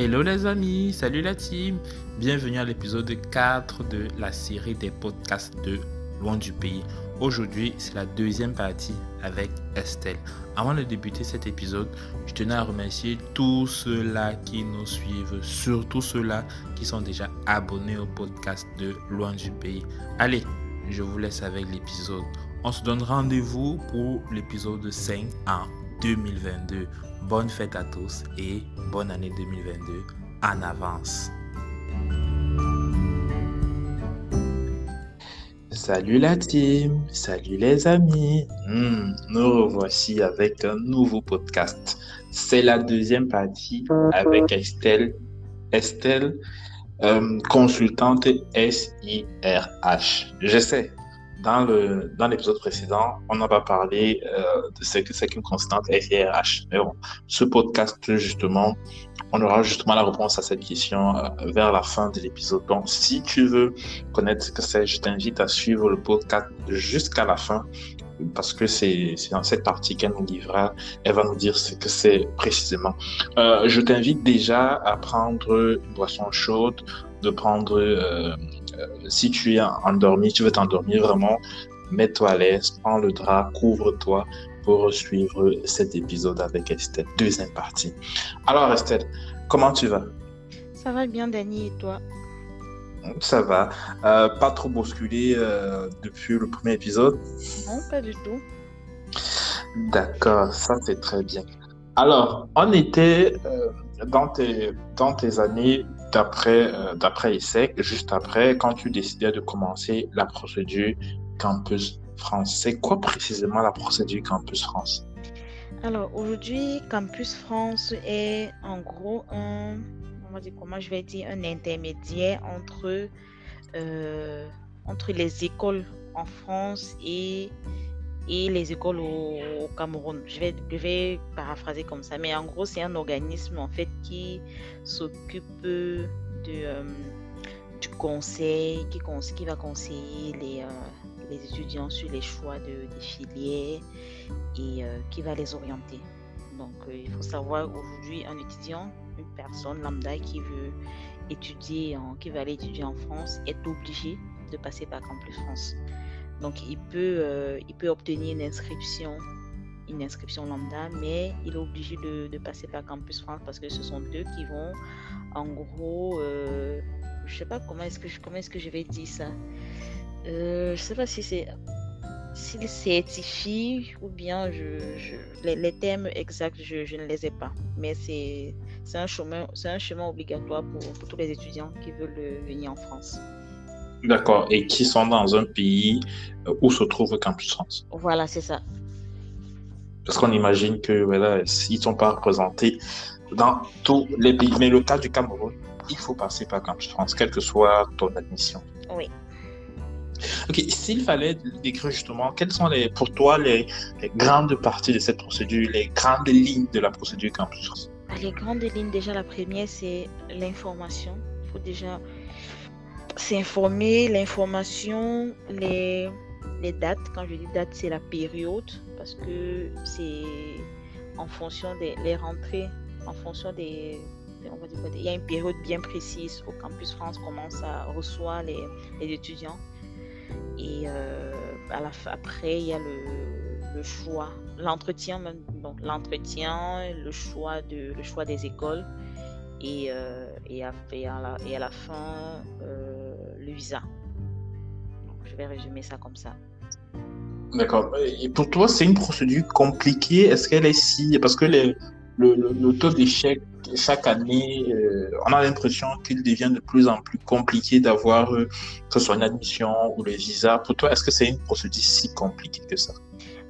Hello les amis, salut la team, bienvenue à l'épisode 4 de la série des podcasts de Loin du pays. Aujourd'hui, c'est la deuxième partie avec Estelle. Avant de débuter cet épisode, je tenais à remercier tous ceux-là qui nous suivent, surtout ceux-là qui sont déjà abonnés au podcast de Loin du pays. Allez, je vous laisse avec l'épisode. On se donne rendez-vous pour l'épisode 5 en 2022. Bonne fête à tous et bonne année 2022 en avance. Salut la team, salut les amis. Hmm, nous revoici avec un nouveau podcast. C'est la deuxième partie avec Estelle. Estelle, euh, consultante SIRH. Je sais, dans le dans l'épisode précédent, on n'a pas parlé euh, de ce que c'est qu'une constante SIRH. Mais bon, ce podcast, justement, on aura justement la réponse à cette question euh, vers la fin de l'épisode. Donc, si tu veux connaître ce que c'est, je t'invite à suivre le podcast jusqu'à la fin parce que c'est dans cette partie qu'elle nous livrera. Elle va nous dire ce que c'est précisément. Euh, je t'invite déjà à prendre une boisson chaude, de prendre euh, si tu es endormi, tu veux t'endormir vraiment, mets-toi à l'aise, prends le drap, couvre-toi pour suivre cet épisode avec Estelle, deuxième partie. Alors Estelle, comment tu vas? Ça va bien Dani et toi? Ça va. Euh, pas trop bousculé euh, depuis le premier épisode? Non, pas du tout. D'accord, ça c'est très bien. Alors, on était dans, tes, dans tes années d'après euh, ESSEC, juste après, quand tu décidais de commencer la procédure Campus France. C'est quoi précisément la procédure Campus France? Alors aujourd'hui, Campus France est en gros un, comment un intermédiaire entre, euh, entre les écoles en France et et les écoles au, Cameroun. Je vais, paraphraser comme ça, mais en gros, c'est un organisme en fait qui s'occupe euh, du conseil, qui, va conseiller les, euh, les étudiants sur les choix de, des filières et euh, qui va les orienter. Donc, il faut savoir aujourd'hui, un étudiant, une personne lambda qui veut étudier, en, qui va aller étudier en France, est obligé de passer par Campus France. Donc, il peut, euh, il peut obtenir une inscription, une inscription lambda, mais il est obligé de, passer par Campus France parce que ce sont eux qui vont, en gros, euh, je sais pas comment est-ce que je, est-ce que vais dire ça. Euh, je sais pas si c'est s'il certifie ou bien les, termes exacts je, ne les ai pas mais c'est un chemin un chemin obligatoire pour, pour tous les étudiants qui veulent venir en France. D'accord. Et qui sont dans un pays euh, où se trouve Campus France. Voilà, c'est ça. Parce qu'on imagine que voilà, s'ils ne sont pas représentés dans tous les pays, mais le cas du Cameroun, il faut passer par Campus France, quelle que soit ton admission. Oui. Ok, s'il fallait décrire justement, quelles sont les, pour toi les, les, grandes parties de cette procédure, les grandes lignes de la procédure Campus France Les grandes lignes, déjà la première, c'est l'information. Il faut déjà s'informer, l'information, les, les dates. Quand je dis date, c'est la période parce que c'est en fonction des les rentrées, en fonction des, on va dire, il y a une période bien précise au campus France commence à recevoir les, les étudiants et euh, après il y a le, le choix, l'entretien l'entretien, le choix de le choix des écoles et, euh, et, à la, et, à, la, fin euh, le visa. Donc, je vais résumer ça comme ça. D'accord. Et pour toi, c'est une procédure compliquée. Est-ce qu'elle est si... Parce que les, le, le, taux d'échec chaque année, euh, on a l'impression qu'il devient de plus en plus compliqué d'avoir que ce soit une admission ou le visa. Pour toi, est-ce que c'est une procédure si compliquée que ça?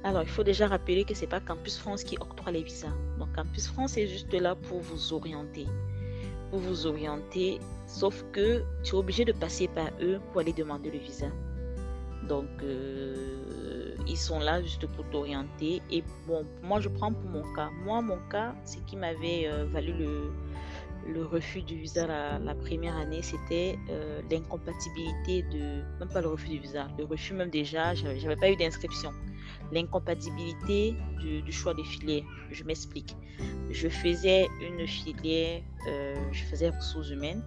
Alors, il faut déjà rappeler que ce n'est pas Campus France qui octroie les visas. Donc, Campus France est juste là pour vous orienter pour vous orienter, sauf que tu es obligé de passer par eux pour aller demander le visa. Donc, euh, ils sont là juste pour t'orienter. Et bon, moi, je prends pour mon cas. Moi, mon cas, ce qui m'avait euh, valu le, le refus du visa la, première année, c'était euh, l'incompatibilité de, même pas le refus du visa, le refus même déjà, j'avais pas eu d'inscription. l'incompatibilité du, choix des filières. Je m'explique. Je faisais une filière, je faisais ressources humaines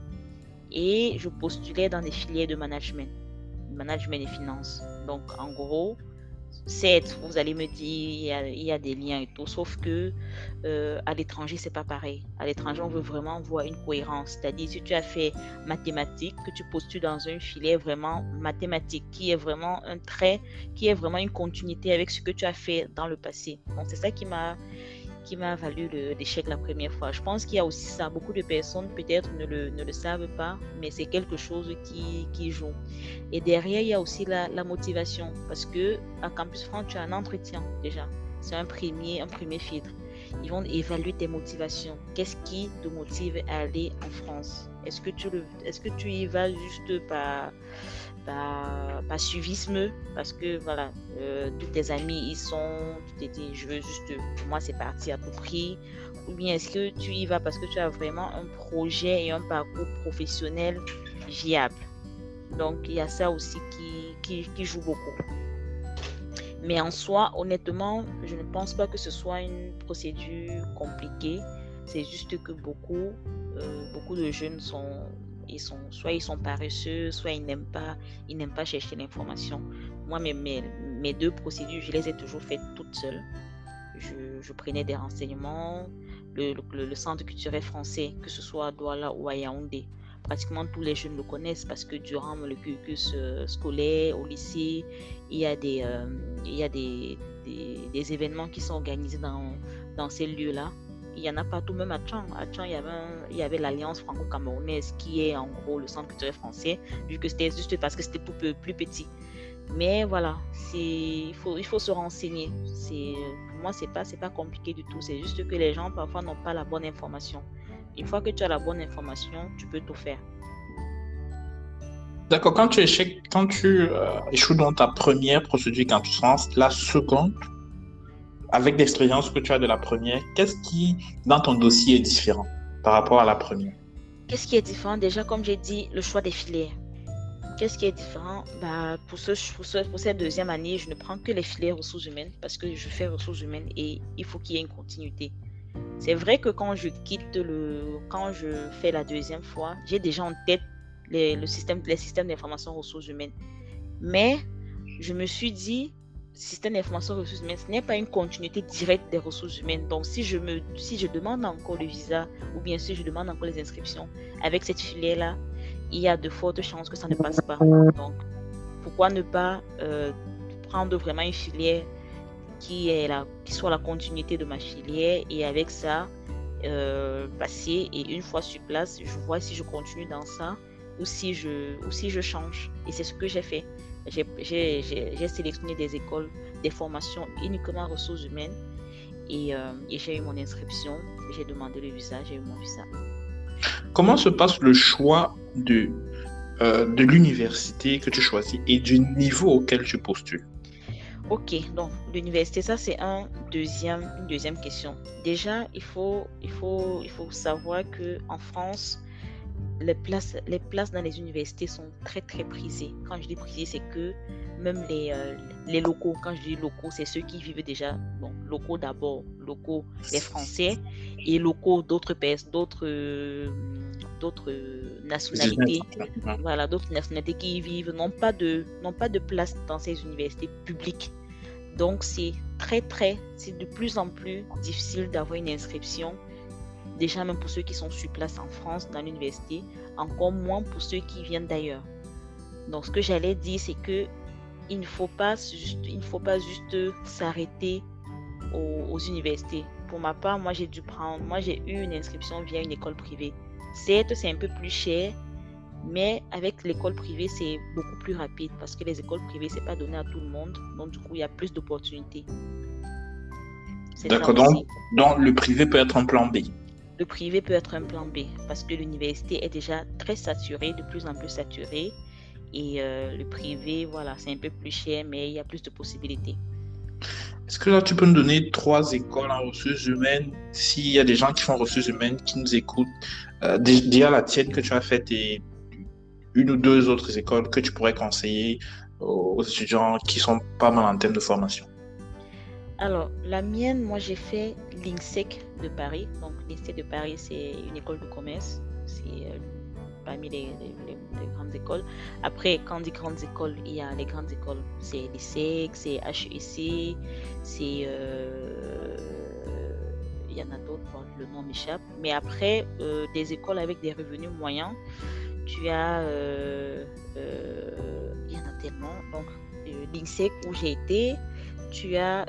et je postulais dans des filières de management, management et finances. Donc, en gros, Certes, vous allez me dire, il y, a, des liens et tout, sauf que euh, à l'étranger, c'est pas pareil. À l'étranger, on veut vraiment voir une cohérence. C'est-à-dire, si tu as fait mathématiques, que tu postules dans un filet vraiment mathématique, qui est vraiment un trait, qui est vraiment une continuité avec ce que tu as fait dans le passé. Donc, c'est ça qui m'a qui m'a valu l'échec la première fois. Je pense qu'il y a aussi ça. Beaucoup de personnes peut-être ne le, ne le savent pas, mais c'est quelque chose qui, qui, joue. Et derrière, il y a aussi la, motivation. Parce que à Campus France, tu as un entretien déjà. C'est un premier, un premier filtre. Ils vont évaluer tes motivations. Qu'est-ce qui te motive à aller en France? Est-ce que, tu le, est -ce que tu y vas juste par pas, pas suivisme parce que voilà, euh, tous tes amis ils sont, tu t'es dit je veux juste, pour moi c'est parti à tout prix, ou bien est-ce que tu y vas parce que tu as vraiment un projet et un parcours professionnel viable? Donc il y a ça aussi qui, qui, qui joue beaucoup. Mais en soi, honnêtement, je ne pense pas que ce soit une procédure compliquée. C'est juste que beaucoup, euh, beaucoup de jeunes sont ils sont, soit ils sont paresseux, soit ils n'aiment pas, ils n'aiment pas chercher l'information. Moi, mes, mes, mes, deux procédures, je les ai toujours faites toutes seules. Je, je prenais des renseignements, le, le, centre culturel français, que ce soit à Douala ou à Yaoundé. Pratiquement tous les jeunes le connaissent parce que durant le cursus euh, scolaire, au lycée, il y a des, euh, il y a des, des, événements qui sont organisés dans, dans ces lieux-là il y en a partout, même à Tchang. À Tchang, il y avait, il y avait l'Alliance franco-camerounaise qui est en gros le centre culturel français, vu que c'était juste parce que c'était tout peu plus petit. Mais voilà, il faut, il faut se renseigner. Pour moi, ce n'est pas, pas compliqué du tout. C'est juste que les gens parfois n'ont pas la bonne information. Une fois que tu as la bonne information, tu peux tout faire. D'accord, quand tu quand tu euh, échoues dans ta première procédure quand tu lances la seconde, avec l'expérience que tu as de la première, qu'est-ce qui, dans ton dossier, est différent par rapport à la première? Qu'est-ce qui est différent? Déjà, comme j'ai dit, le choix des filières. Qu'est-ce qui est différent? Bah, pour, ce, pour, pour, cette deuxième année, je ne prends que les filières ressources humaines parce que je fais ressources humaines et il faut qu'il y ait une continuité. C'est vrai que quand je quitte le, quand je fais la deuxième fois, j'ai déjà en tête le système, les systèmes d'information ressources humaines. Mais je me suis dit, système d'information ressources humaines, ce n'est pas une continuité directe des ressources humaines. Donc, si je, me, si je demande encore le visa ou bien si je demande encore les inscriptions avec cette filière-là, il y a de fortes chances que ça ne passe pas. Donc, pourquoi ne pas euh, prendre vraiment une filière qui, est la, qui soit la continuité de ma filière et avec ça, euh, passer et une fois sur place, je vois si je continue dans ça ou si je, ou si je change. Et c'est ce que j'ai fait j'ai sélectionné des écoles, des formations uniquement ressources humaines et, euh, et j'ai eu mon inscription, j'ai demandé le visa, j'ai eu mon visa. Comment se passe le choix de, euh, de l'université que tu choisis et du niveau auquel tu postules? Ok, donc l'université, ça c'est un deuxième, une deuxième question. Déjà, il faut, il faut, il faut savoir que en France, les places, les places dans les universités sont très très prisées. Quand je dis prisées, c'est que même les, euh, les locaux, quand je dis locaux, c'est ceux qui vivent déjà, bon, locaux d'abord, locaux les Français et locaux d'autres d'autres d'autres nationalités, voilà, d'autres nationalités qui y vivent n'ont pas de n'ont pas de place dans ces universités publiques. Donc c'est très très, c'est de plus en plus difficile d'avoir une inscription déjà même pour ceux qui sont sur place en France, dans l'université, encore moins pour ceux qui viennent d'ailleurs. Donc ce que j'allais dire, c'est que il ne faut pas juste, il ne faut pas juste s'arrêter aux, universités. Pour ma part, moi j'ai dû prendre, moi j'ai eu une inscription via une école privée. Certes, c'est un peu plus cher, mais avec l'école privée, c'est beaucoup plus rapide parce que les écoles privées, c'est pas donné à tout le monde. Donc, du coup, il y a plus d'opportunités. D'accord. Donc, donc, le privé peut être un plan B le privé peut être un plan B parce que l'université est déjà très saturée, de plus en plus saturée. Et euh, le privé, voilà, c'est un peu plus cher, mais il y a plus de possibilités. Est-ce que là, tu peux nous donner trois écoles en ressources humaines S'il y a des gens qui font ressources humaines qui nous écoutent, euh, déjà la tienne que tu as faite et une ou deux autres écoles que tu pourrais conseiller aux étudiants qui sont pas mal en termes de formation? Alors, la mienne, moi, j'ai fait l'INSEC de Paris. Donc, l'INSEC de Paris, c'est une école de commerce. C'est euh, parmi les, grandes écoles. Après, quand on dit grandes écoles, il y a les grandes écoles. C'est l'INSEC, c'est HEC, c'est... Euh, il y en a d'autres, le nom m'échappe. Mais après, euh, des écoles avec des revenus moyens, tu as... il y en a tellement. Donc, l'INSEC où j'ai été, tu as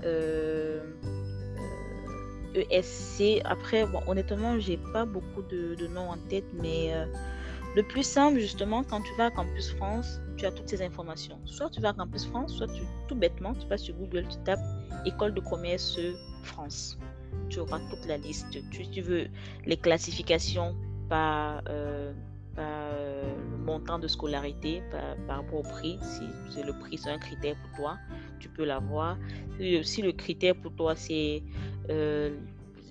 ESC. Euh, Après, bon, honnêtement, j'ai pas beaucoup de, noms en tête, mais euh, le plus simple, justement, quand tu vas à Campus France, tu as toutes ces informations. Soit tu vas à Campus France, soit tout bêtement, tu vas sur Google, tu tapes École de commerce France. Tu auras toute la liste. Tu, tu veux les classifications par, euh, le montant de scolarité, par, rapport au prix, si le prix c'est un critère pour toi tu peux l'avoir. Si le critère pour toi, c'est euh,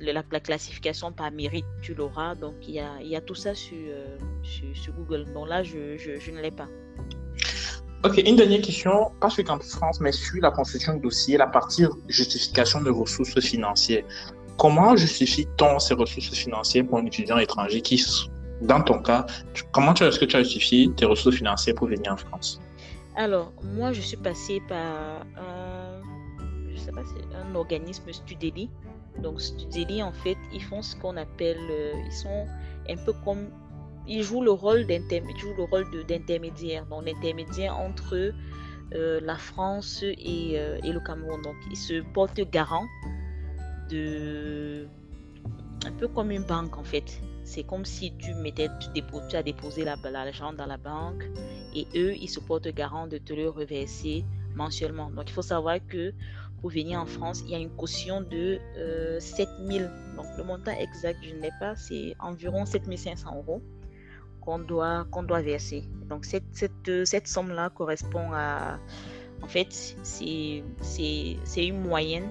la, classification par mérite, tu l'auras. Donc, il y a, tout ça sur, euh, sur, Google. Donc là, je, ne l'ai pas. Ok, une dernière question, pas sur France, mais sur la constitution de dossier, la partie justification de ressources financières. Comment justifie-t-on ces ressources financières pour un étudiant étranger qui, dans ton cas, comment est-ce que tu as justifié tes ressources financières pour venir en France? Alors, moi, je suis passée par un, je sais pas, un organisme Studeli. Donc, Studeli, en fait, ils font ce qu'on appelle, euh, ils sont un peu comme, ils jouent le rôle d'intermédiaire, donc l'intermédiaire entre euh, la France et, euh, et, le Cameroun. Donc, ils se portent garant de, un peu comme une banque, en fait. C'est comme si tu mettais, tu, as déposé l'argent dans la banque et eux, ils se portent garant de te le reverser mensuellement. Donc, il faut savoir que pour venir en France, il y a une caution de euh, 7000. Donc, le montant exact, je ne l'ai pas, c'est environ 7500 euros qu'on doit, qu'on doit verser. Donc, cette, cette, cette somme-là correspond à. En fait, c'est une moyenne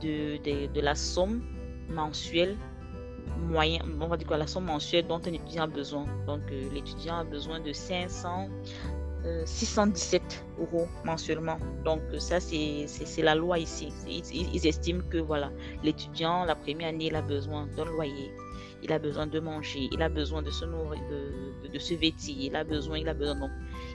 de, de, de la somme mensuelle moyen, on va dire quoi, la somme mensuelle dont un étudiant a besoin. Donc, euh, l'étudiant a besoin de 500, 617 euh, euros mensuellement. Donc, euh, ça, c'est la loi ici. Ils, estiment que, voilà, l'étudiant, la première année, il a besoin d'un loyer. Il a besoin de manger, il a besoin de se nourrir, de, de, se vêtir, il a besoin, il a besoin. Donc,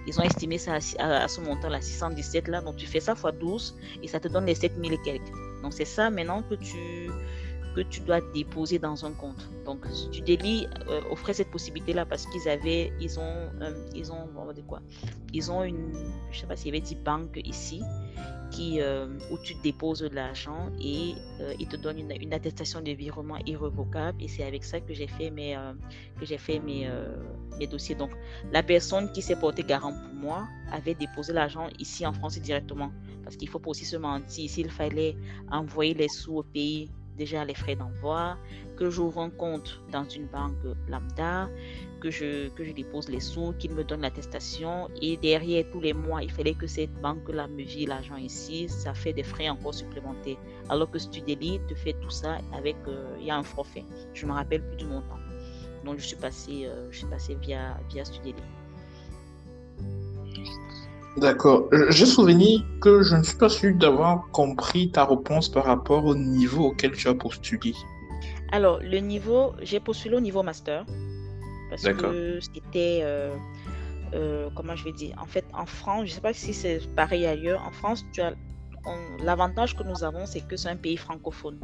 ils ont estimé ça à, ce montant-là, 617 là. Donc, tu fais ça fois 12 et ça te donne les 7000 et quelques. Donc, c'est ça maintenant que tu, que tu dois déposer dans un compte. Donc, tu euh, offrait cette possibilité-là parce qu'ils avaient, ils ont, euh, ils ont, on va dire quoi, ils ont une, je sais pas s'il y avait dit banque ici, qui, euh, où tu déposes de l'argent et ils te donnent une, attestation de virement irrévocable. Et c'est avec ça que j'ai fait mes, que fait mes, mes dossiers. Donc, la personne qui s'est portée garant pour moi avait déposé l'argent ici en France directement. Parce qu'il faut pas aussi se mentir. S'il fallait envoyer les sous au pays déjà les frais d'envoi, que j'ouvre un compte dans une banque lambda, que je, que je dépose les sous, qu'il me donne l'attestation et derrière tous les mois, il fallait que cette banque-là me vire l'argent ici, ça fait des frais encore supplémentaires. Alors que Studeli te fait tout ça avec, euh, il y a un forfait. Je me rappelle plus du montant. Donc je suis passé, euh, je suis passé via, via Studeli. D'accord. J'ai souvenir que je ne suis pas sûr d'avoir compris ta réponse par rapport au niveau auquel tu as postulé. Alors, le niveau, j'ai postulé au niveau master. Parce que c'était, euh, euh, comment je vais dire, en fait, en France, je ne sais pas si c'est pareil ailleurs. En France, tu as, l'avantage que nous avons, c'est que c'est un pays francophone.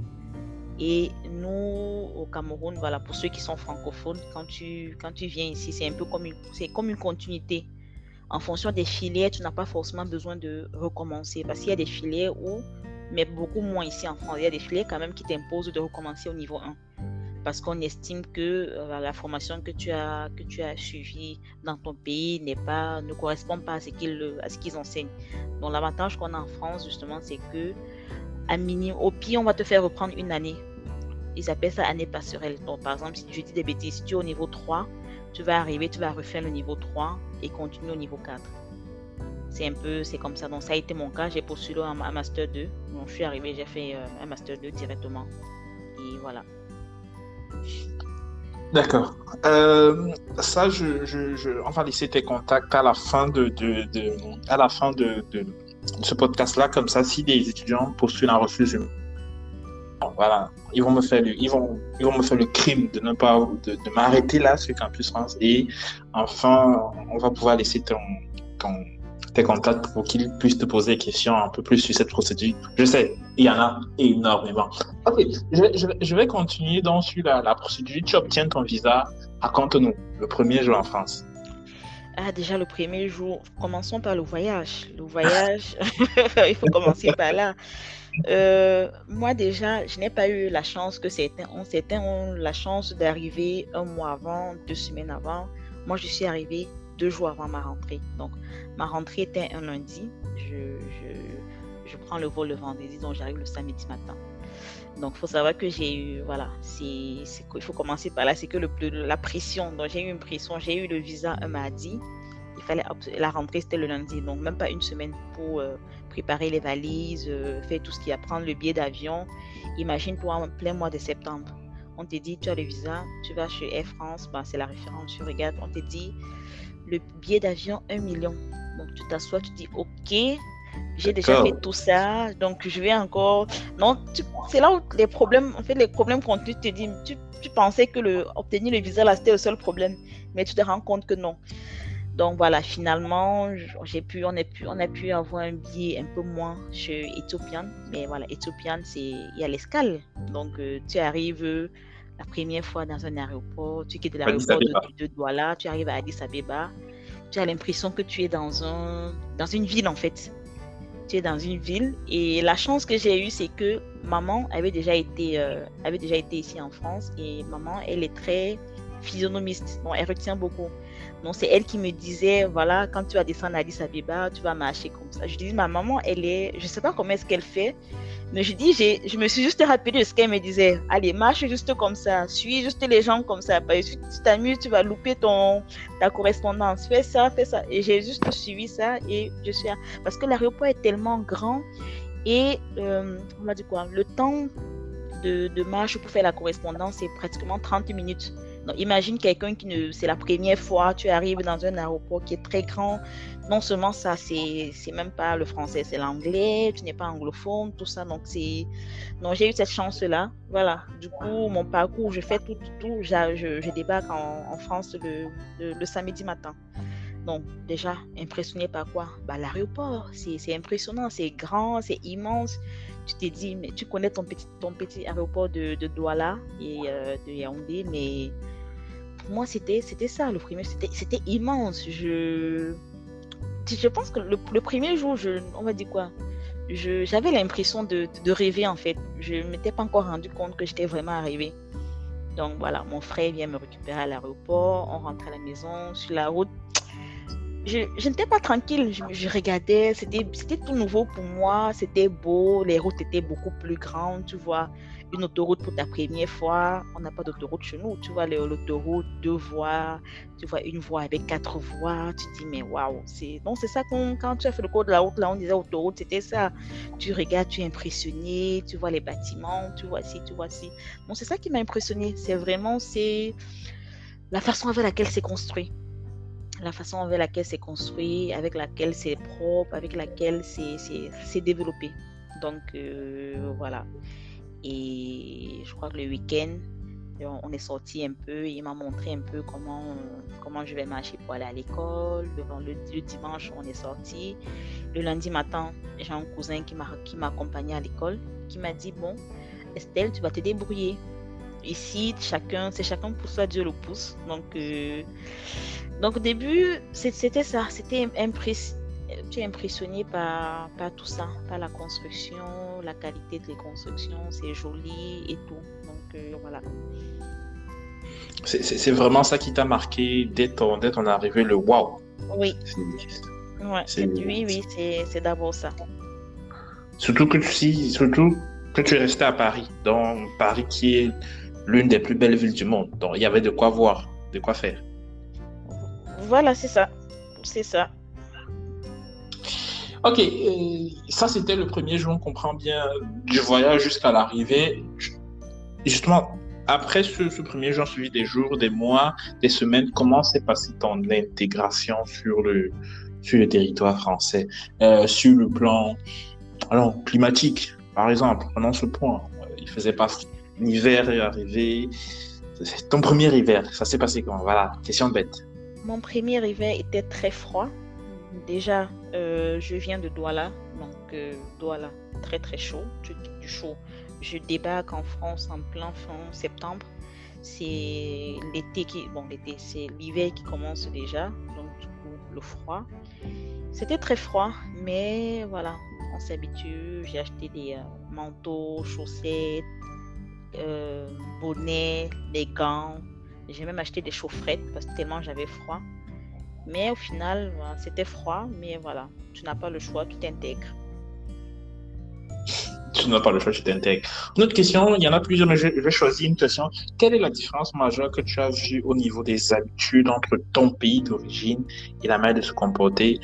Et nous, au Cameroun, voilà, pour ceux qui sont francophones, quand tu, quand tu viens ici, c'est un peu comme une, c'est comme une continuité en fonction des filières, tu n'as pas forcément besoin de recommencer. Parce qu'il y a des filières où, mais beaucoup moins ici en France, il y a des filières quand même qui t'imposent de recommencer au niveau 1. Parce qu'on estime que euh, la formation que tu as, que tu as suivie dans ton pays n'est pas, ne correspond pas à ce qu'ils, enseignent. Donc l'avantage qu'on a en France, justement, c'est que à au pire, on va te faire reprendre une année. Ils appellent ça année passerelle. Donc par exemple, si je dis des bêtises, si tu es au niveau 3, tu vas arriver, tu vas refaire le niveau 3 et continuer au niveau 4. C'est un peu, c'est comme ça. Donc ça a été mon cas. J'ai postulé un, master 2. Donc je suis arrivé, j'ai fait euh, un master 2 directement. Et voilà. D'accord. Euh, ça, je, je, on va laisser tes contacts à la fin de, de, à la fin de, de, ce podcast-là, comme ça, si des étudiants postulent en ressources humaines, voilà, ils vont me faire le, ils vont, ils vont me faire le crime de ne pas, de, m'arrêter là sur Campus France et enfin, on va pouvoir laisser ton, ton tes contacts pour qu'ils puissent te poser des questions un peu plus sur cette procédure. Je sais, il y en a énormément. Ok, je vais, je continuer donc sur la, la procédure. Tu obtiens ton visa, raconte-nous le premier jour en France. Ah, déjà le premier jour, commençons par le voyage. Le voyage, il faut commencer par là. Euh, moi déjà, je n'ai pas eu la chance que certains ont. Certains la chance d'arriver un mois avant, deux semaines avant. Moi, je suis arrivée deux jours avant ma rentrée. Donc, ma rentrée était un lundi. Je, je, je prends le vol le vendredi, donc j'arrive le samedi matin. Donc, il faut savoir que j'ai eu, voilà, il faut commencer par là, c'est que le, la pression, donc j'ai eu une pression, j'ai eu le visa un mardi, il fallait, la rentrée c'était le lundi, donc même pas une semaine pour euh, préparer les valises, euh, faire tout ce qui a, prendre le billet d'avion. Imagine pour un plein mois de septembre, on te dit, tu as le visa, tu vas chez Air France, ben, c'est la référence, tu regardes, on te dit, le billet d'avion 1 million. Donc tu t'assois, tu dis ok, j'ai déjà fait tout ça, donc je vais encore. Non, c'est là où les problèmes, en fait, les problèmes tu te dis, tu, tu pensais que le, obtenir le visa là c'était le seul problème, mais tu te rends compte que non. Donc voilà, finalement, j'ai pu, on a pu, on a pu avoir un billet un peu moins chez Ethiopian, mais voilà, Ethiopian, c'est, il y a l'escale, donc euh, tu arrives la première fois dans un aéroport, tu quittes l'aéroport de, de, Douala, tu arrives à Addis Abeba, tu as l'impression que tu es dans, un, dans une ville en fait. Tu es dans une ville. Et la chance que j'ai eue, c'est que maman avait déjà, été, euh, avait déjà été ici en France. Et maman, elle est très physionomiste, donc elle retient beaucoup. Donc c'est elle qui me disait, voilà, quand tu vas descendre à Addis Abeba, tu vas marcher comme ça. Je dis, ma maman, elle est, je sais pas comment est-ce qu'elle fait, mais je dis, je me suis juste rappelé de ce qu'elle me disait. Allez, marche juste comme ça, suis juste les gens comme ça. Parce si tu t'amuses, tu vas louper ton, ta correspondance. Fais ça, fais ça. Et j'ai juste suivi ça et je suis. Parce que l'aéroport est tellement grand et, euh, on va dire quoi, le temps de, de marche pour faire la correspondance, c'est pratiquement 30 minutes imagine quelqu'un qui ne, c'est la première fois, tu arrives dans un aéroport qui est très grand. Non seulement ça, c'est, c'est même pas le français, c'est l'anglais, tu n'es pas anglophone, tout ça. Donc, c'est, non, j'ai eu cette chance-là. Voilà. Du coup, mon parcours, je fais tout, tout, tout. Je, je, débarque en, France le, le, samedi matin. Donc, déjà, impressionné par quoi? Bah, L'aéroport, c'est, c'est impressionnant, c'est grand, c'est immense tu t'es dit, mais tu connais ton petit, ton petit aéroport de, de Douala et euh, de Yaoundé, mais moi, c'était, ça, le premier, c'était, immense. Je, je pense que le, premier jour, je, on va dire quoi, j'avais l'impression de, de, rêver en fait. Je ne m'étais pas encore rendu compte que j'étais vraiment arrivée. Donc voilà, mon frère vient me récupérer à l'aéroport, on rentre à la maison, sur la route. Je, n'étais pas tranquille, je, regardais, c'était, tout nouveau pour moi, c'était beau, les routes étaient beaucoup plus grandes, tu vois une autoroute pour ta première fois. On n'a pas d'autoroute chez nous. Tu vois, l'autoroute, deux voies, tu vois, une voie avec quatre voies. Tu dis, mais waouh, c'est. C'est ça quand tu as fait le cours de la route, là, on disait autoroute, c'était ça. Tu regardes, tu es impressionné, tu vois les bâtiments, tu vois ci, tu vois ci. C'est ça qui m'a impressionné. C'est vraiment, c'est la façon avec laquelle c'est construit la façon avec laquelle c'est construit, avec laquelle c'est propre, avec laquelle c'est développé. Donc euh, voilà. Et je crois que le week-end, on est sorti un peu. Il m'a montré un peu comment, comment je vais marcher pour aller à l'école. Le, le, dimanche, on est sorti. Le lundi matin, j'ai un cousin qui m'a accompagné à l'école, qui m'a dit Bon, Estelle, tu vas te débrouiller. Ici, chacun, c'est chacun pour soi, Dieu le pousse. Donc, euh, donc au début, c'était ça. C'était es impressionné par, par, tout ça, par la construction, la qualité des constructions, c'est joli et tout. Donc euh, voilà. C'est vraiment ça qui t'a marqué dès ton, dès ton arrivée, le wow. Oui. Ouais, oui, oui, c'est d'abord ça. Surtout que, tu, surtout que tu es resté à Paris, dans Paris qui est l'une des plus belles villes du monde. Donc il y avait de quoi voir, de quoi faire. Voilà, c'est ça. C'est ça. Ok, ça c'était le premier jour, on comprend bien, du voyage jusqu'à l'arrivée. Justement, après ce, premier jour, suivi des jours, des mois, des semaines, comment s'est passée ton intégration sur le, sur le territoire français. Euh, sur le plan alors, climatique, par exemple, prenons ce point. Il faisait pas l'hiver est arrivé. C'est ton premier hiver, ça s'est passé comment Voilà, question bête. Mon premier hiver était très froid. Déjà, euh, je viens de Douala, donc euh, Douala, très très chaud, du, du chaud. Je débarque en France en plein fin septembre c'est l'été qui, bon, l'été, c'est l'hiver qui commence déjà, donc du coup, le froid. C'était très froid, mais voilà, on s'habitue. J'ai acheté des euh, manteaux, chaussettes, euh, bonnets, des gants. J'ai même acheté des chaufferettes parce que tellement j'avais froid. Mais au final, c'était froid, mais voilà, tu n'as pas le choix, tu t'intègres tu n'as pas le choix, tu t'intègres. Une autre question, il y en a plusieurs, mais je, vais choisir une question. Quelle est la différence majeure que tu as vue au niveau des habitudes entre ton pays d'origine et la manière de se comporter,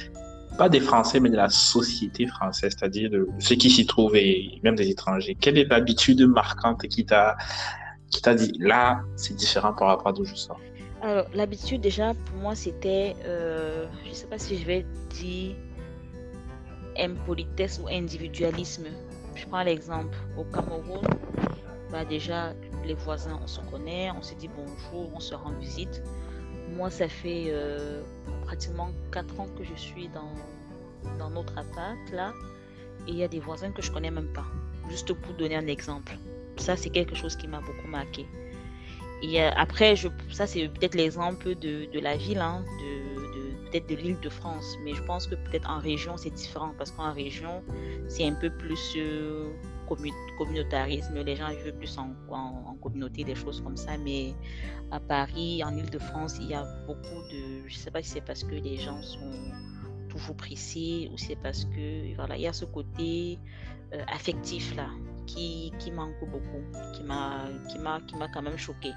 pas des Français, mais de la société française, c'est-à-dire de ceux qui s'y trouvent et même des étrangers Quelle est l'habitude marquante qui t'a dit là, c'est différent par rapport à d'où je sors Alors, l'habitude, déjà, pour moi, c'était, euh, je ne sais pas si je vais dire impolitesse ou individualisme. Je prends l'exemple au Cameroun, bah déjà les voisins, on se connaît, on se dit bonjour, on se rend visite. Moi, ça fait euh, pratiquement 4 ans que je suis dans, dans notre appart là, et il y a des voisins que je connais même pas. Juste pour donner un exemple. Ça, c'est quelque chose qui m'a beaucoup marqué. Et après, je, ça, c'est peut-être l'exemple de, de, la ville, hein, de, peut-être de l'île de France, mais je pense que peut-être en région c'est différent parce qu'en région c'est un peu plus euh, communautarisme, les gens vivent plus en, en, communauté, des choses comme ça, mais à Paris, en île de France, il y a beaucoup de, je sais pas si c'est parce que les gens sont toujours pressés ou c'est parce que voilà, il y a ce côté euh, affectif là qui, qui manque beaucoup, qui m'a quand même choqué.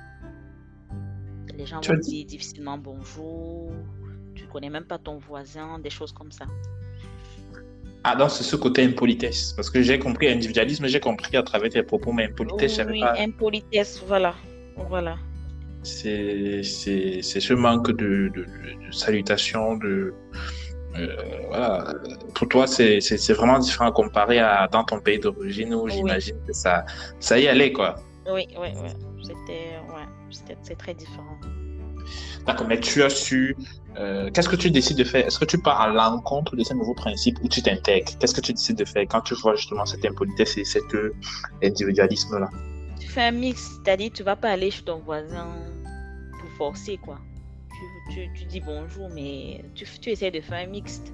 Les gens vont dire difficilement bonjour, tu connais même pas ton voisin, des choses comme ça. Ah, donc c'est ce côté impolitesse. Parce que j'ai compris individualisme, j'ai compris à travers tes propos, mais impolitesse, oui, pas. impolitesse, voilà. voilà. C'est ce manque de, de, de salutation, de. Euh, voilà. Pour toi, c'est vraiment différent comparé à dans ton pays d'origine où j'imagine que ça, ça y allait, quoi. Oui, oui, oui. C'était ouais, très différent. D'accord, mais tu as su. Euh, qu'est-ce que tu décides de faire? Est-ce que tu pars à l'encontre de ces nouveaux principes ou tu t'intègres? Qu'est-ce que tu décides de faire quand tu vois justement cette impolitesse et cet individualisme-là? Tu fais un mix, c'est-à-dire tu vas pas aller chez ton voisin pour forcer, quoi. Tu, tu, dis bonjour, mais tu, tu essaies de faire un mixte.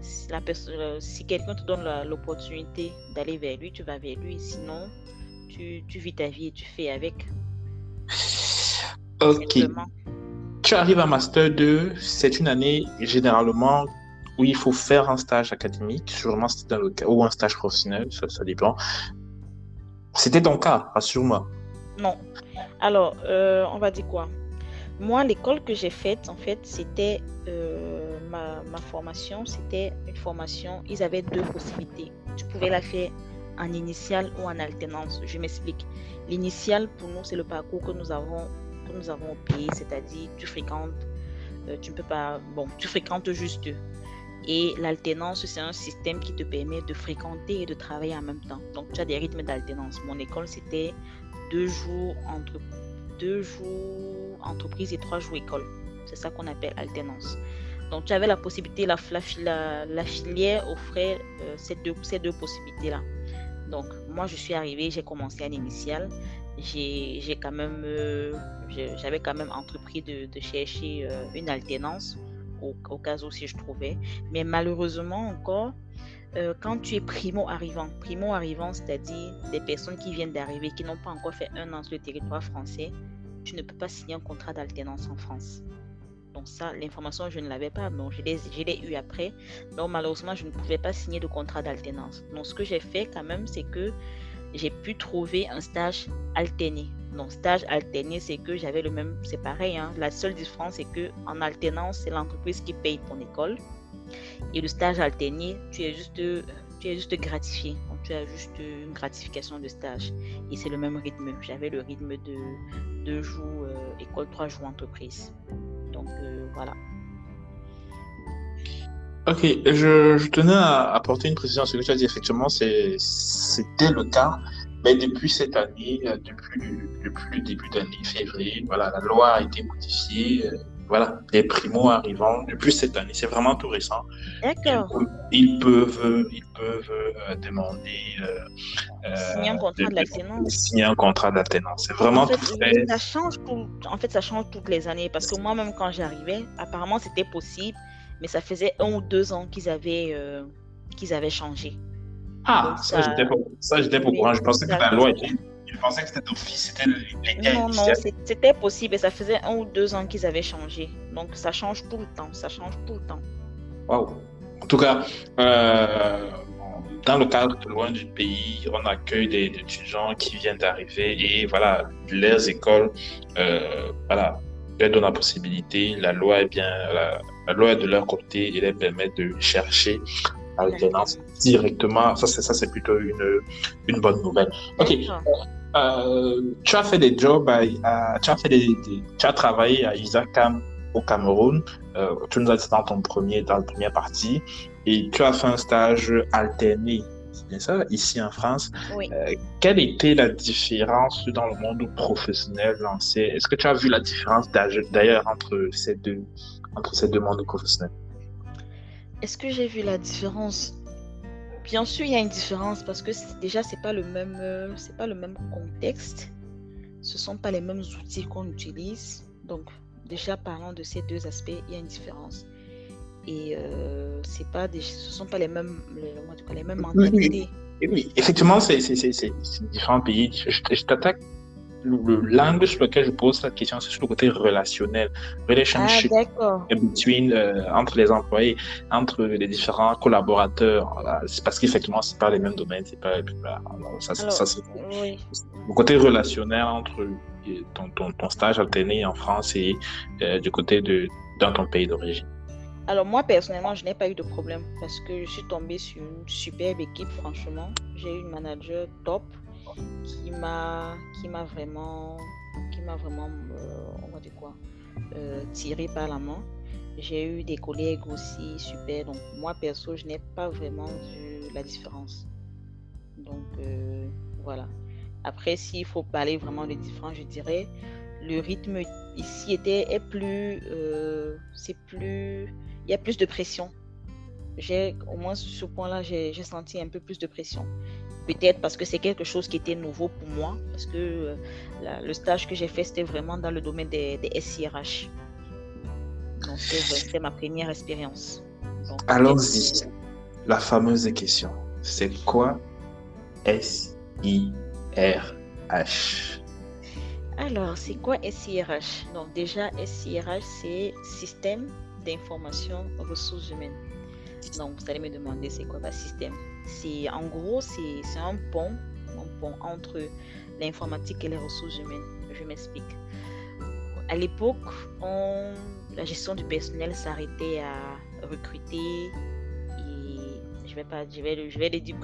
Si, la euh, si quelqu'un te donne l'opportunité d'aller vers lui, tu vas vers lui. Sinon, tu, tu vis ta vie et tu fais avec. Ok tu arrives à Master 2, c'est une année généralement où il faut faire un stage académique, sûrement c'était dans le cas, ou un stage professionnel, ça, dépend. C'était ton cas, rassure-moi. Non. Alors, euh, on va dire quoi? Moi, l'école que j'ai faite, en fait, c'était euh, ma, ma, formation, c'était une formation, ils avaient deux possibilités. Tu pouvais la faire en initial ou en alternance. Je m'explique. L'initial, pour nous, c'est le parcours que nous avons nous avons au pays, c'est-à-dire tu fréquentes, euh, tu ne peux pas, bon, tu fréquentes juste. Et l'alternance, c'est un système qui te permet de fréquenter et de travailler en même temps. Donc, tu as des rythmes d'alternance. Mon école, c'était deux jours entre deux jours entreprise et trois jours école. C'est ça qu'on appelle alternance. Donc, tu avais la possibilité, la, filière offrait euh, ces, deux, ces deux possibilités-là. Donc, moi, je suis arrivée, j'ai commencé à l'initial j'ai euh, j'avais quand même entrepris de, chercher euh, une alternance au, cas où si je trouvais. Mais malheureusement encore, euh, quand tu es primo arrivant, primo arrivant, c'est-à-dire des personnes qui viennent d'arriver, qui n'ont pas encore fait un an sur le territoire français, tu ne peux pas signer un contrat d'alternance en France. Donc ça, l'information, je ne l'avais pas. Donc je l'ai eu après. Donc malheureusement, je ne pouvais pas signer de contrat d'alternance. Donc ce que j'ai fait quand même, c'est que j'ai pu trouver un stage alterné. Donc, stage alterné, c'est que j'avais le même, c'est pareil. Hein. La seule différence, c'est que en alternance, c'est l'entreprise qui paye ton école. Et le stage alterné, tu es juste, tu es juste gratifié. Tu as juste une gratification de stage. Et c'est le même rythme. J'avais le rythme de deux jours euh, école, trois jours entreprise. Donc, euh, voilà. Ok, je, tenais à apporter une précision sur ce que tu as dit. Effectivement, c'était le cas. Mais depuis cette année, euh, depuis, depuis le début d'année, février, voilà, la loi a été modifiée. Euh, voilà, les primo arrivants depuis cette année, c'est vraiment tout récent. D'accord. Ils, peuvent, ils peuvent euh, demander euh, signer un contrat d'alternance. Signer un contrat d'alternance. C'est vraiment tout fait. Ça change en fait, ça change toutes les années parce que moi-même quand j'arrivais, apparemment c'était possible, mais ça faisait un ou deux ans qu'ils avaient, qu'ils avaient changé. Ah, ça, j'étais pas, ça, j'étais pas au courant. Je pensais que la loi était. Je pensais que c'était d'office, c'était légal. Non, non, c'était possible et ça faisait un ou deux ans qu'ils avaient changé. Donc ça change tout le temps, ça change tout le temps. Waouh. En tout cas, euh, dans le cadre de loin du pays, on accueille des, étudiants qui viennent d'arriver et voilà, leurs écoles, euh, voilà, leur donnent la possibilité. La loi est bien, la, la loi est de leur côté et les permet de chercher alternance directement. Ça, c'est, ça, c'est plutôt une, une bonne nouvelle. OK. Euh, tu as fait des jobs, à, tu, as fait des, tu as travaillé à Isakam au Cameroun. Euh, tu nous as dit dans ton premier, dans la première partie. Et tu as fait un stage alterné c'est bien ça, ici en France. Oui. Euh, quelle était la différence dans le monde professionnel lancé? Est-ce que tu as vu la différence d'ailleurs entre ces deux, entre ces deux mondes professionnels est-ce que j'ai vu la différence? Bien sûr, il y a une différence parce que déjà c'est pas le même, euh, c'est pas le même contexte. Ce sont pas les mêmes outils qu'on utilise. Donc déjà parlant de ces deux aspects, il y a une différence. Et euh, c'est pas des, ce sont pas les mêmes, les, les mêmes mentalités. Oui, oui. effectivement, c'est différents pays. je t'attaque le, l'angle sur lequel je pose cette question, c'est sur le côté relationnel. Relationship ah, between, euh, entre les employés, entre les différents collaborateurs. C'est parce qu'effectivement, c'est pas les mêmes domaines. C'est pas, ça, ça, c'est, Le côté relationnel entre euh, ton, ton, ton, stage alterné en France et euh, du côté de dans ton pays d'origine. Alors moi personnellement, je n'ai pas eu de problème parce que je suis tombée sur une superbe équipe, franchement. J'ai eu une manager top qui m'a qui m'a vraiment qui m'a vraiment euh, on va dire quoi euh, tiré par la main. J'ai eu des collègues aussi super. Donc moi perso je n'ai pas vraiment vu la différence. Donc euh, voilà. Après s'il faut parler vraiment de différence je dirais le rythme ici était est plus c'est plus il y a plus de pression. J'ai au moins sur ce point là j'ai senti un peu plus de pression Peut-être parce que c'est quelque chose qui était nouveau pour moi, parce que euh, le stage que j'ai fait, c'était vraiment dans le domaine des, SIRH. Donc, c'était ma première expérience. Allons-y. La fameuse question. C'est quoi SIRH Alors, c'est quoi SIRH Donc, déjà, SIRH, c'est Système d'information ressources humaines. Donc, vous allez me demander, c'est quoi le système? C'est en gros c'est un pont, un pont entre l'informatique et les ressources humaines. Je m'explique. À l'époque, la gestion du personnel s'arrêtait à recruter et je vais pas, je vais, je vais le dire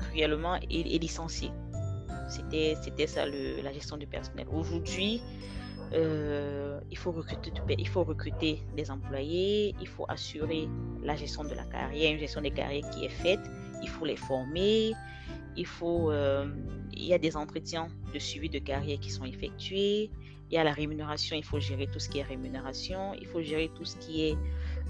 cruellement et, licencier. C'était, c'était ça le, la gestion du personnel. Aujourd'hui, euh, il, faut recruter, il faut recruter des employés, il faut assurer la gestion de la carrière, une gestion des carrières qui est faite il faut les former, il faut, euh, il y a des entretiens de suivi de carrière qui sont effectués, il y a la rémunération, il faut gérer tout ce qui est rémunération, il faut gérer tout ce qui est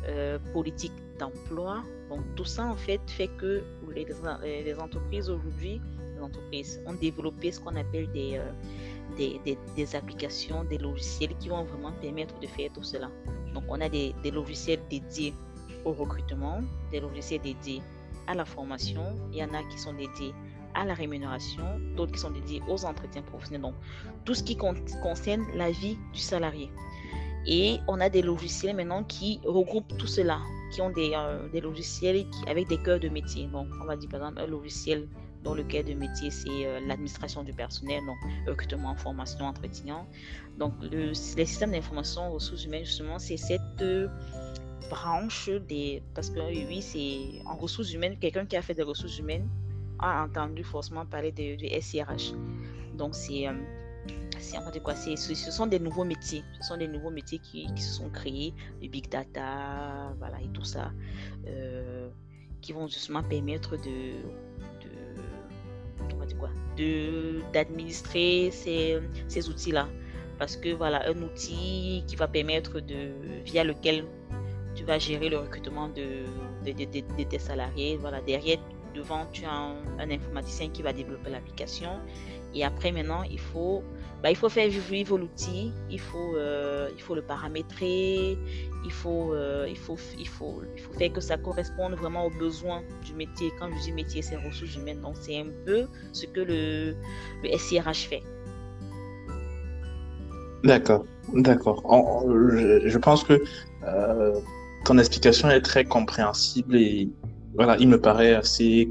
euh, politique d'emploi. Donc tout ça en fait fait que les, entreprises aujourd'hui, les entreprises ont développé ce qu'on appelle des, euh, des, applications, des logiciels qui vont vraiment permettre de faire tout cela. Donc on a des logiciels dédiés au recrutement, des logiciels dédiés à la formation, il y en a qui sont dédiés à la rémunération, d'autres qui sont dédiés aux entretiens professionnels. Donc, tout ce qui concerne la vie du salarié. Et on a des logiciels maintenant qui regroupent tout cela, qui ont des, euh, des logiciels avec des cœurs de métier. Donc, on va dire par exemple un logiciel dont le cœur de métier, c'est euh, l'administration du personnel, donc recrutement, formation, entretien. Donc, le, les systèmes d'information ressources humaines, justement, c'est cette... Euh, branche des... Parce que oui, c'est en ressources humaines, quelqu'un qui a fait des ressources humaines a entendu forcément parler de, SIRH. Donc, c'est euh, quoi ce, sont des nouveaux métiers ce sont des nouveaux métiers qui, qui se sont créés le big data voilà et tout ça euh, qui vont justement permettre de, de quoi de d'administrer ces, ces outils là parce que voilà un outil qui va permettre de via lequel tu vas gérer le recrutement de, de, tes salariés voilà derrière devant tu as un, un informaticien qui va développer l'application et après, maintenant, il faut, bah, il faut faire vivre l'outil, il, faut, euh, il faut le paramétrer, il faut, euh, il, faut, il, faut, il faut faire que ça corresponde vraiment aux besoins du métier. Quand je dis métier, c'est ressources humaines. Donc, c'est un peu ce que le, le SIRH fait. D'accord, d'accord. Je, pense que euh, ton explication est très compréhensible et voilà, il me paraît assez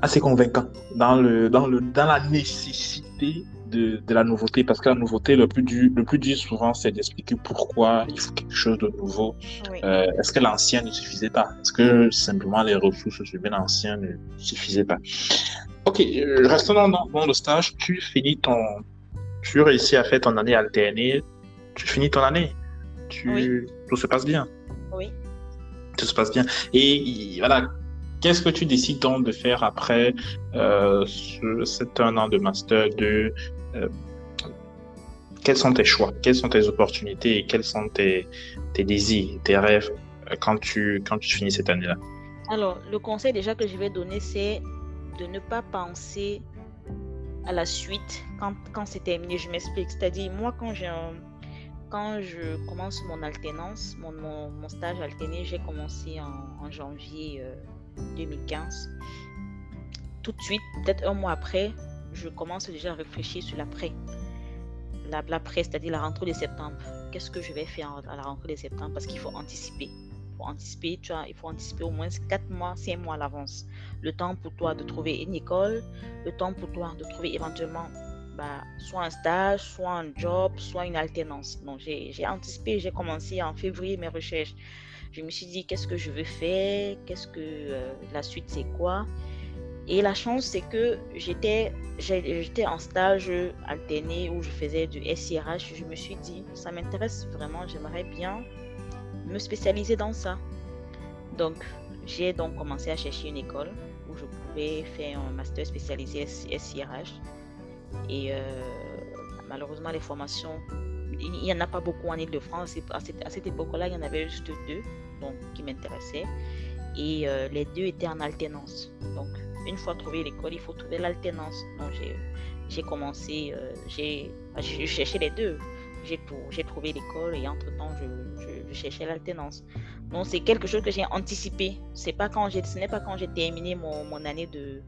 assez convaincant dans, le, dans, le, dans la nécessité de, de la nouveauté, parce que la nouveauté, le plus dur, le plus dur souvent, c'est d'expliquer pourquoi il faut quelque chose de nouveau. Euh, est-ce que l'ancien ne suffisait pas? Est-ce que simplement les ressources humaines anciennes ne suffisaient pas? Ok, euh, restons dans, dans, le stage. Tu finis ton. Tu réussis à faire ton année alternée. Tu finis ton année. Tu, Tout se passe bien. Oui. Tout se passe bien. Et voilà, Qu'est-ce que tu décides donc de faire après euh, cet un an de master de euh, quels sont tes choix, quelles sont tes opportunités et quels sont tes, tes désirs, tes rêves euh, quand tu, quand tu finis cette année-là? Alors, le conseil déjà que je vais donner, c'est de ne pas penser à la suite quand, quand c'est terminé. Je m'explique. C'est-à-dire, moi, quand j'ai quand je commence mon alternance, mon, stage alterné, j'ai commencé en, janvier 2015. Tout de suite, peut-être un mois après, je commence déjà à réfléchir sur l'après. L'après, c'est-à-dire la rentrée de septembre. Qu'est-ce que je vais faire à la rentrée de septembre? Parce qu'il faut anticiper. Pour anticiper, tu vois, il faut anticiper au moins 4 mois, 5 mois à l'avance. Le temps pour toi de trouver une école, le temps pour toi de trouver éventuellement bah, soit un stage, soit un job, soit une alternance. Donc, j'ai anticipé, j'ai commencé en février mes recherches je me suis dit qu'est-ce que je veux faire, qu'est-ce que euh, la suite c'est quoi? Et la chance c'est que j'étais j'étais en stage alterné où je faisais du SIRH. Je me suis dit ça m'intéresse vraiment, j'aimerais bien me spécialiser dans ça. Donc j'ai donc commencé à chercher une école où je pouvais faire un master spécialisé SIRH. Et euh, malheureusement les formations il n'y en a pas beaucoup en Ile-de-France. À cette, époque-là, il y en avait juste deux donc, qui m'intéressaient. Et euh, les deux étaient en alternance. Donc, une fois trouvé l'école, il faut trouver l'alternance. Donc, j'ai commencé, euh, j'ai cherché les deux. J'ai trouvé l'école et entre-temps, je, je, cherchais l'alternance. Donc, c'est quelque chose que j'ai anticipé. Pas quand ce n'est pas quand j'ai terminé mon année de,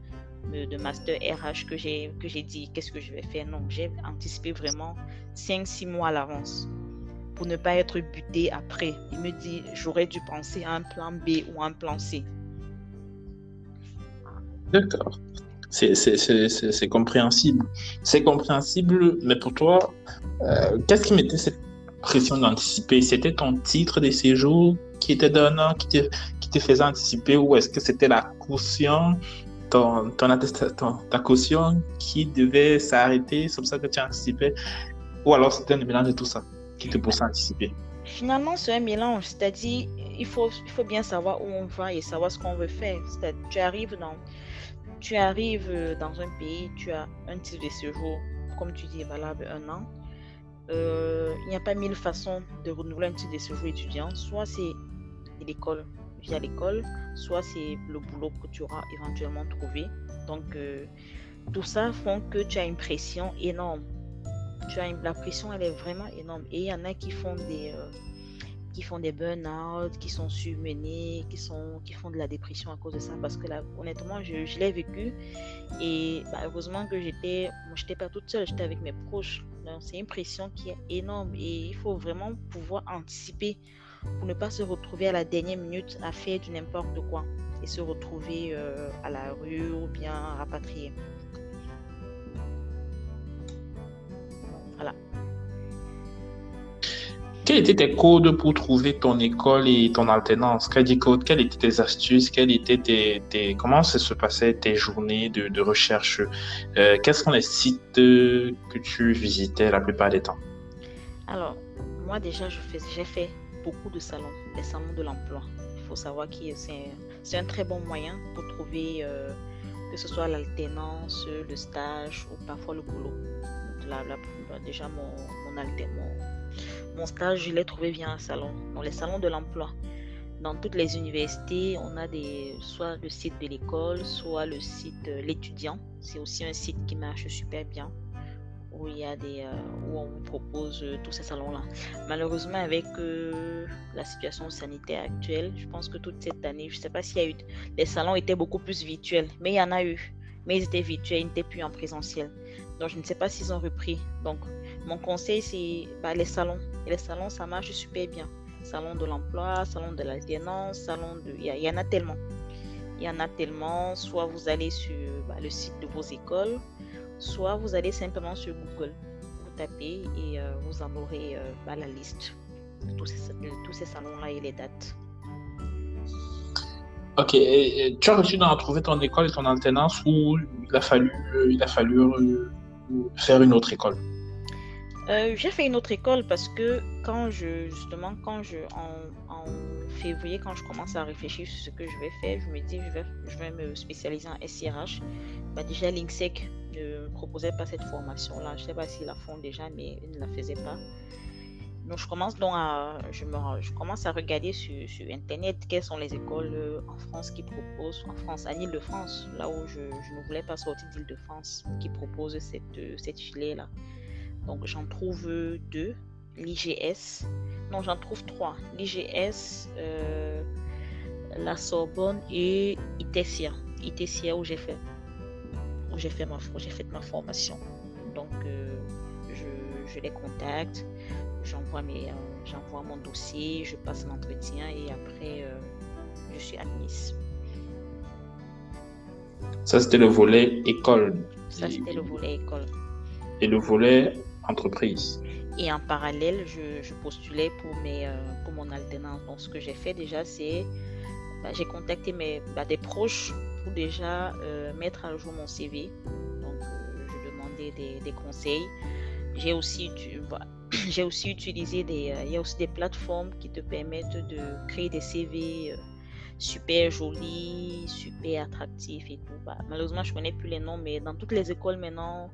de, master RH que j'ai que j'ai dit qu'est-ce que je vais faire? Non, j'ai anticipé vraiment 5-6 mois à l'avance pour ne pas être buté après. Il me dit j'aurais dû penser à un plan B ou un plan C. D'accord. C'est compréhensible. C'est compréhensible, mais pour toi, euh, qu'est-ce qui mettait cette pression d'anticiper? C'était ton titre de séjour qui était donnant, qui te, qui te faisait anticiper, ou est-ce que c'était la caution? Ton, ton, ta caution qui devait s'arrêter, c'est pour ça que tu anticipais, ou alors c'était un mélange de tout ça qui te pousse à anticiper? Finalement, c'est un mélange, c'est-à-dire il faut, il faut bien savoir où on va et savoir ce qu'on veut faire. Tu arrives, dans, tu arrives dans un pays, tu as un titre de séjour, comme tu dis, valable un an. Euh, il n'y a pas mille façons de renouveler un titre de séjour étudiant. Soit c'est l'école, via l'école, soit c'est le boulot que tu auras éventuellement trouvé. Donc, euh, tout ça font que tu as une pression énorme. Tu as une, la pression, elle est vraiment énorme. Et il y en a qui font des, euh, qui font des burn-out, qui sont submenés, qui, sont, qui font de la dépression à cause de ça. Parce que là, honnêtement, je, l'ai vécu. Et bah, heureusement que j'étais, moi, j'étais pas toute seule, j'étais avec mes proches. C'est une pression qui est énorme et il faut vraiment pouvoir anticiper pour ne pas se retrouver à la dernière minute à faire du n'importe quoi et se retrouver euh, à la rue ou bien rapatrié. Quel quels étaient tes codes pour trouver ton école et ton alternance? Quels étaient tes astuces? Quels étaient tes, comment ça se passait tes journées de, recherche? Euh, Quels sont les sites que tu visitais la plupart des temps? Alors, moi déjà, j'ai fait beaucoup de salons, les salons de l'emploi. Il faut savoir que c'est un, très bon moyen pour trouver euh, que ce soit l'alternance, le stage ou parfois le boulot. déjà, mon, mon, mon, stage, je l'ai trouvé via un salon, dans les salons de l'emploi. Dans toutes les universités, on a des, soit le site de l'école, soit le site de l'étudiant. C'est aussi un site qui marche super bien où il y a des euh, où on vous propose euh, tous ces salons là. Malheureusement avec euh, la situation sanitaire actuelle, je pense que toute cette année, je sais pas s'il y a eu les salons étaient beaucoup plus virtuels, mais il y en a eu, mais ils étaient virtuels, ils n'étaient plus en présentiel. Donc je ne sais pas s'ils ont repris. Donc mon conseil c'est bah, les salons. Les salons ça marche super bien. Salon de l'emploi, salon de l'alternance, salon de il y, en a tellement. Il y en a tellement. Soit vous allez sur bah, le site de vos écoles soit vous allez simplement sur Google, vous tapez et euh, vous en aurez euh, bah, la liste de tous ces, salons-là et les dates. Ok, tu as réussi à trouver ton école et ton alternance ou il a fallu, euh, il a fallu faire une autre école? J'ai fait une autre école parce que quand je, justement, quand je, en, février, quand je commence à réfléchir sur ce que je vais faire, je me dis, je vais, je vais me spécialiser en SIRH. Bah, déjà, l'INSEC ne proposait pas cette formation-là. Je sais pas s'ils la font déjà, mais ils ne la faisaient pas. Donc, je commence donc à, je me, je commence à regarder sur, Internet quelles sont les écoles euh, en France qui proposent, en France, en Ile-de-France, là où je, ne voulais pas sortir d'Ile-de-France, qui proposent cette, euh, cette filet-là. Donc, j'en trouve deux. L'IGS, non, j'en trouve trois. L'IGS, euh, la Sorbonne et ITESIA. ITESIA où j'ai fait j'ai fait ma, j'ai fait ma formation. Donc, euh, je, les contacte, j'envoie, mes, euh, j'envoie mon dossier, je passe l'entretien et après, euh, je suis admise. Ça, c'était le volet école. Ça, c'était le volet école. Et le volet entreprise. Et en parallèle, je, postulais pour, mes, pour mon alternance. Donc, ce que j'ai fait déjà, c'est bah, j'ai contacté mes, bah, des proches déjà euh, mettre à jour mon CV. Donc, euh, je demandais des, conseils. J'ai aussi, j'ai aussi utilisé des, euh, il y a aussi des plateformes qui te permettent de créer des CV super jolis, super attractifs et tout. Bah, malheureusement, je connais plus les noms, mais dans toutes les écoles maintenant,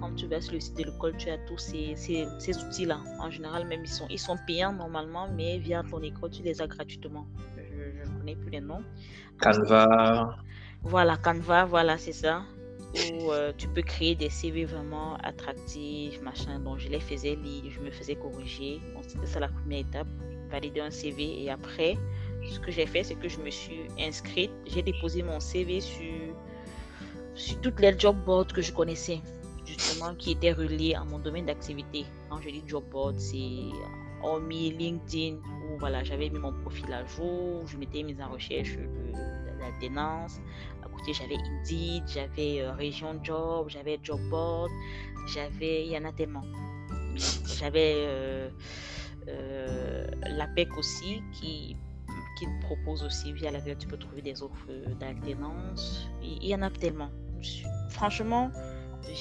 quand tu vas sur le site de l'école, tu as tous ces, ces, outils-là. En général, même ils sont, ils sont payants normalement, mais via ton école, tu les as gratuitement. Je ne connais plus les noms. Canva. Voilà, Canva, voilà, c'est ça. Où euh, tu peux créer des CV vraiment attractifs, machin. Donc, je les faisais lire, je me faisais corriger. Donc, c'était ça la première étape, valider un CV. Et après, ce que j'ai fait, c'est que je me suis inscrite. J'ai déposé mon CV sur, sur toutes les job boards que je connaissais, justement, qui étaient reliés à mon domaine d'activité. Quand je dis job board, c'est hormis LinkedIn, où voilà, j'avais mis mon profil à jour, je m'étais mise en recherche de, À côté, j'avais Indeed, j'avais euh, Région Job, j'avais Job Board, j'avais, il y en a tellement. J'avais euh, euh, l'APEC aussi qui, qui propose aussi via laquelle tu peux trouver des offres d'alternance. Il y en a tellement. Franchement,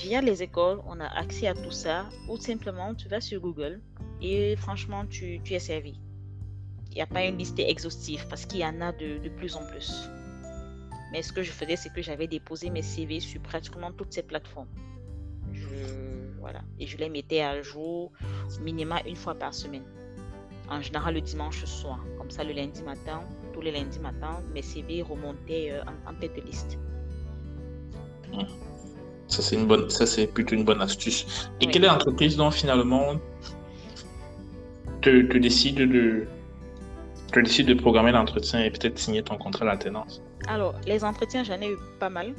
via les écoles, on a accès à tout ça ou simplement tu vas sur Google et franchement, tu, tu es servi. Il n'y a pas une liste exhaustive parce qu'il y en a de, de, plus en plus. Mais ce que je faisais, c'est que j'avais déposé mes CV sur pratiquement toutes ces plateformes. voilà. Et je les mettais à jour minimum une fois par semaine. En général, le dimanche soir. Comme ça, le lundi matin, tous les lundis matin, mes CV remontaient euh, en, tête de liste. Ça, c'est une bonne, ça, c'est plutôt une bonne astuce. Et quelle est l'entreprise dont finalement tu, décides de, tu décides de programmer l'entretien et peut-être signer ton contrat d'alternance Alors, les entretiens, j'en ai eu pas mal.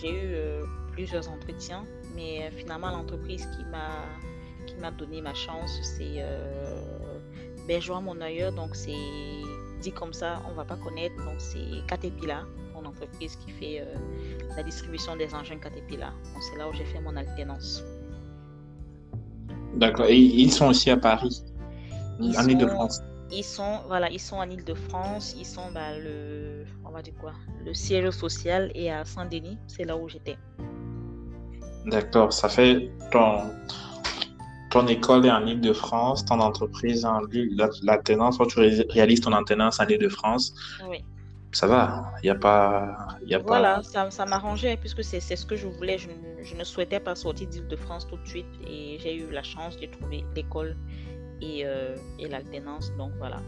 J'ai eu euh, plusieurs entretiens, mais euh, finalement, l'entreprise qui m'a qui m'a donné ma chance, c'est euh, ailleurs. Donc, c'est dit comme ça, on va pas connaître. Donc, c'est Caterpillar, mon entreprise qui fait euh, la distribution des engins Caterpillar. Donc, c'est là où j'ai fait mon alternance. D'accord. Et ils sont aussi à Paris Ils en sont, Ile-de-France. Ils sont, voilà, ils sont en Ile-de-France. Ils sont, bah, le, on va dire quoi, le siège social est à Saint-Denis. C'est là où j'étais. D'accord, ça fait ton, ton école est en Ile-de-France, ton entreprise en l'alternance, quand tu réalises ton alternance en Ile-de-France, Oui. ça va, il n'y a pas... Y a Voilà, pas... ça, ça m'arrangeait puisque c'est c'est ce que je voulais. Je, ne- je ne souhaitais pas sortir d'Île-de-France tout de suite et j'ai eu la chance de trouver l'école et, euh, et l'alternance. Donc voilà.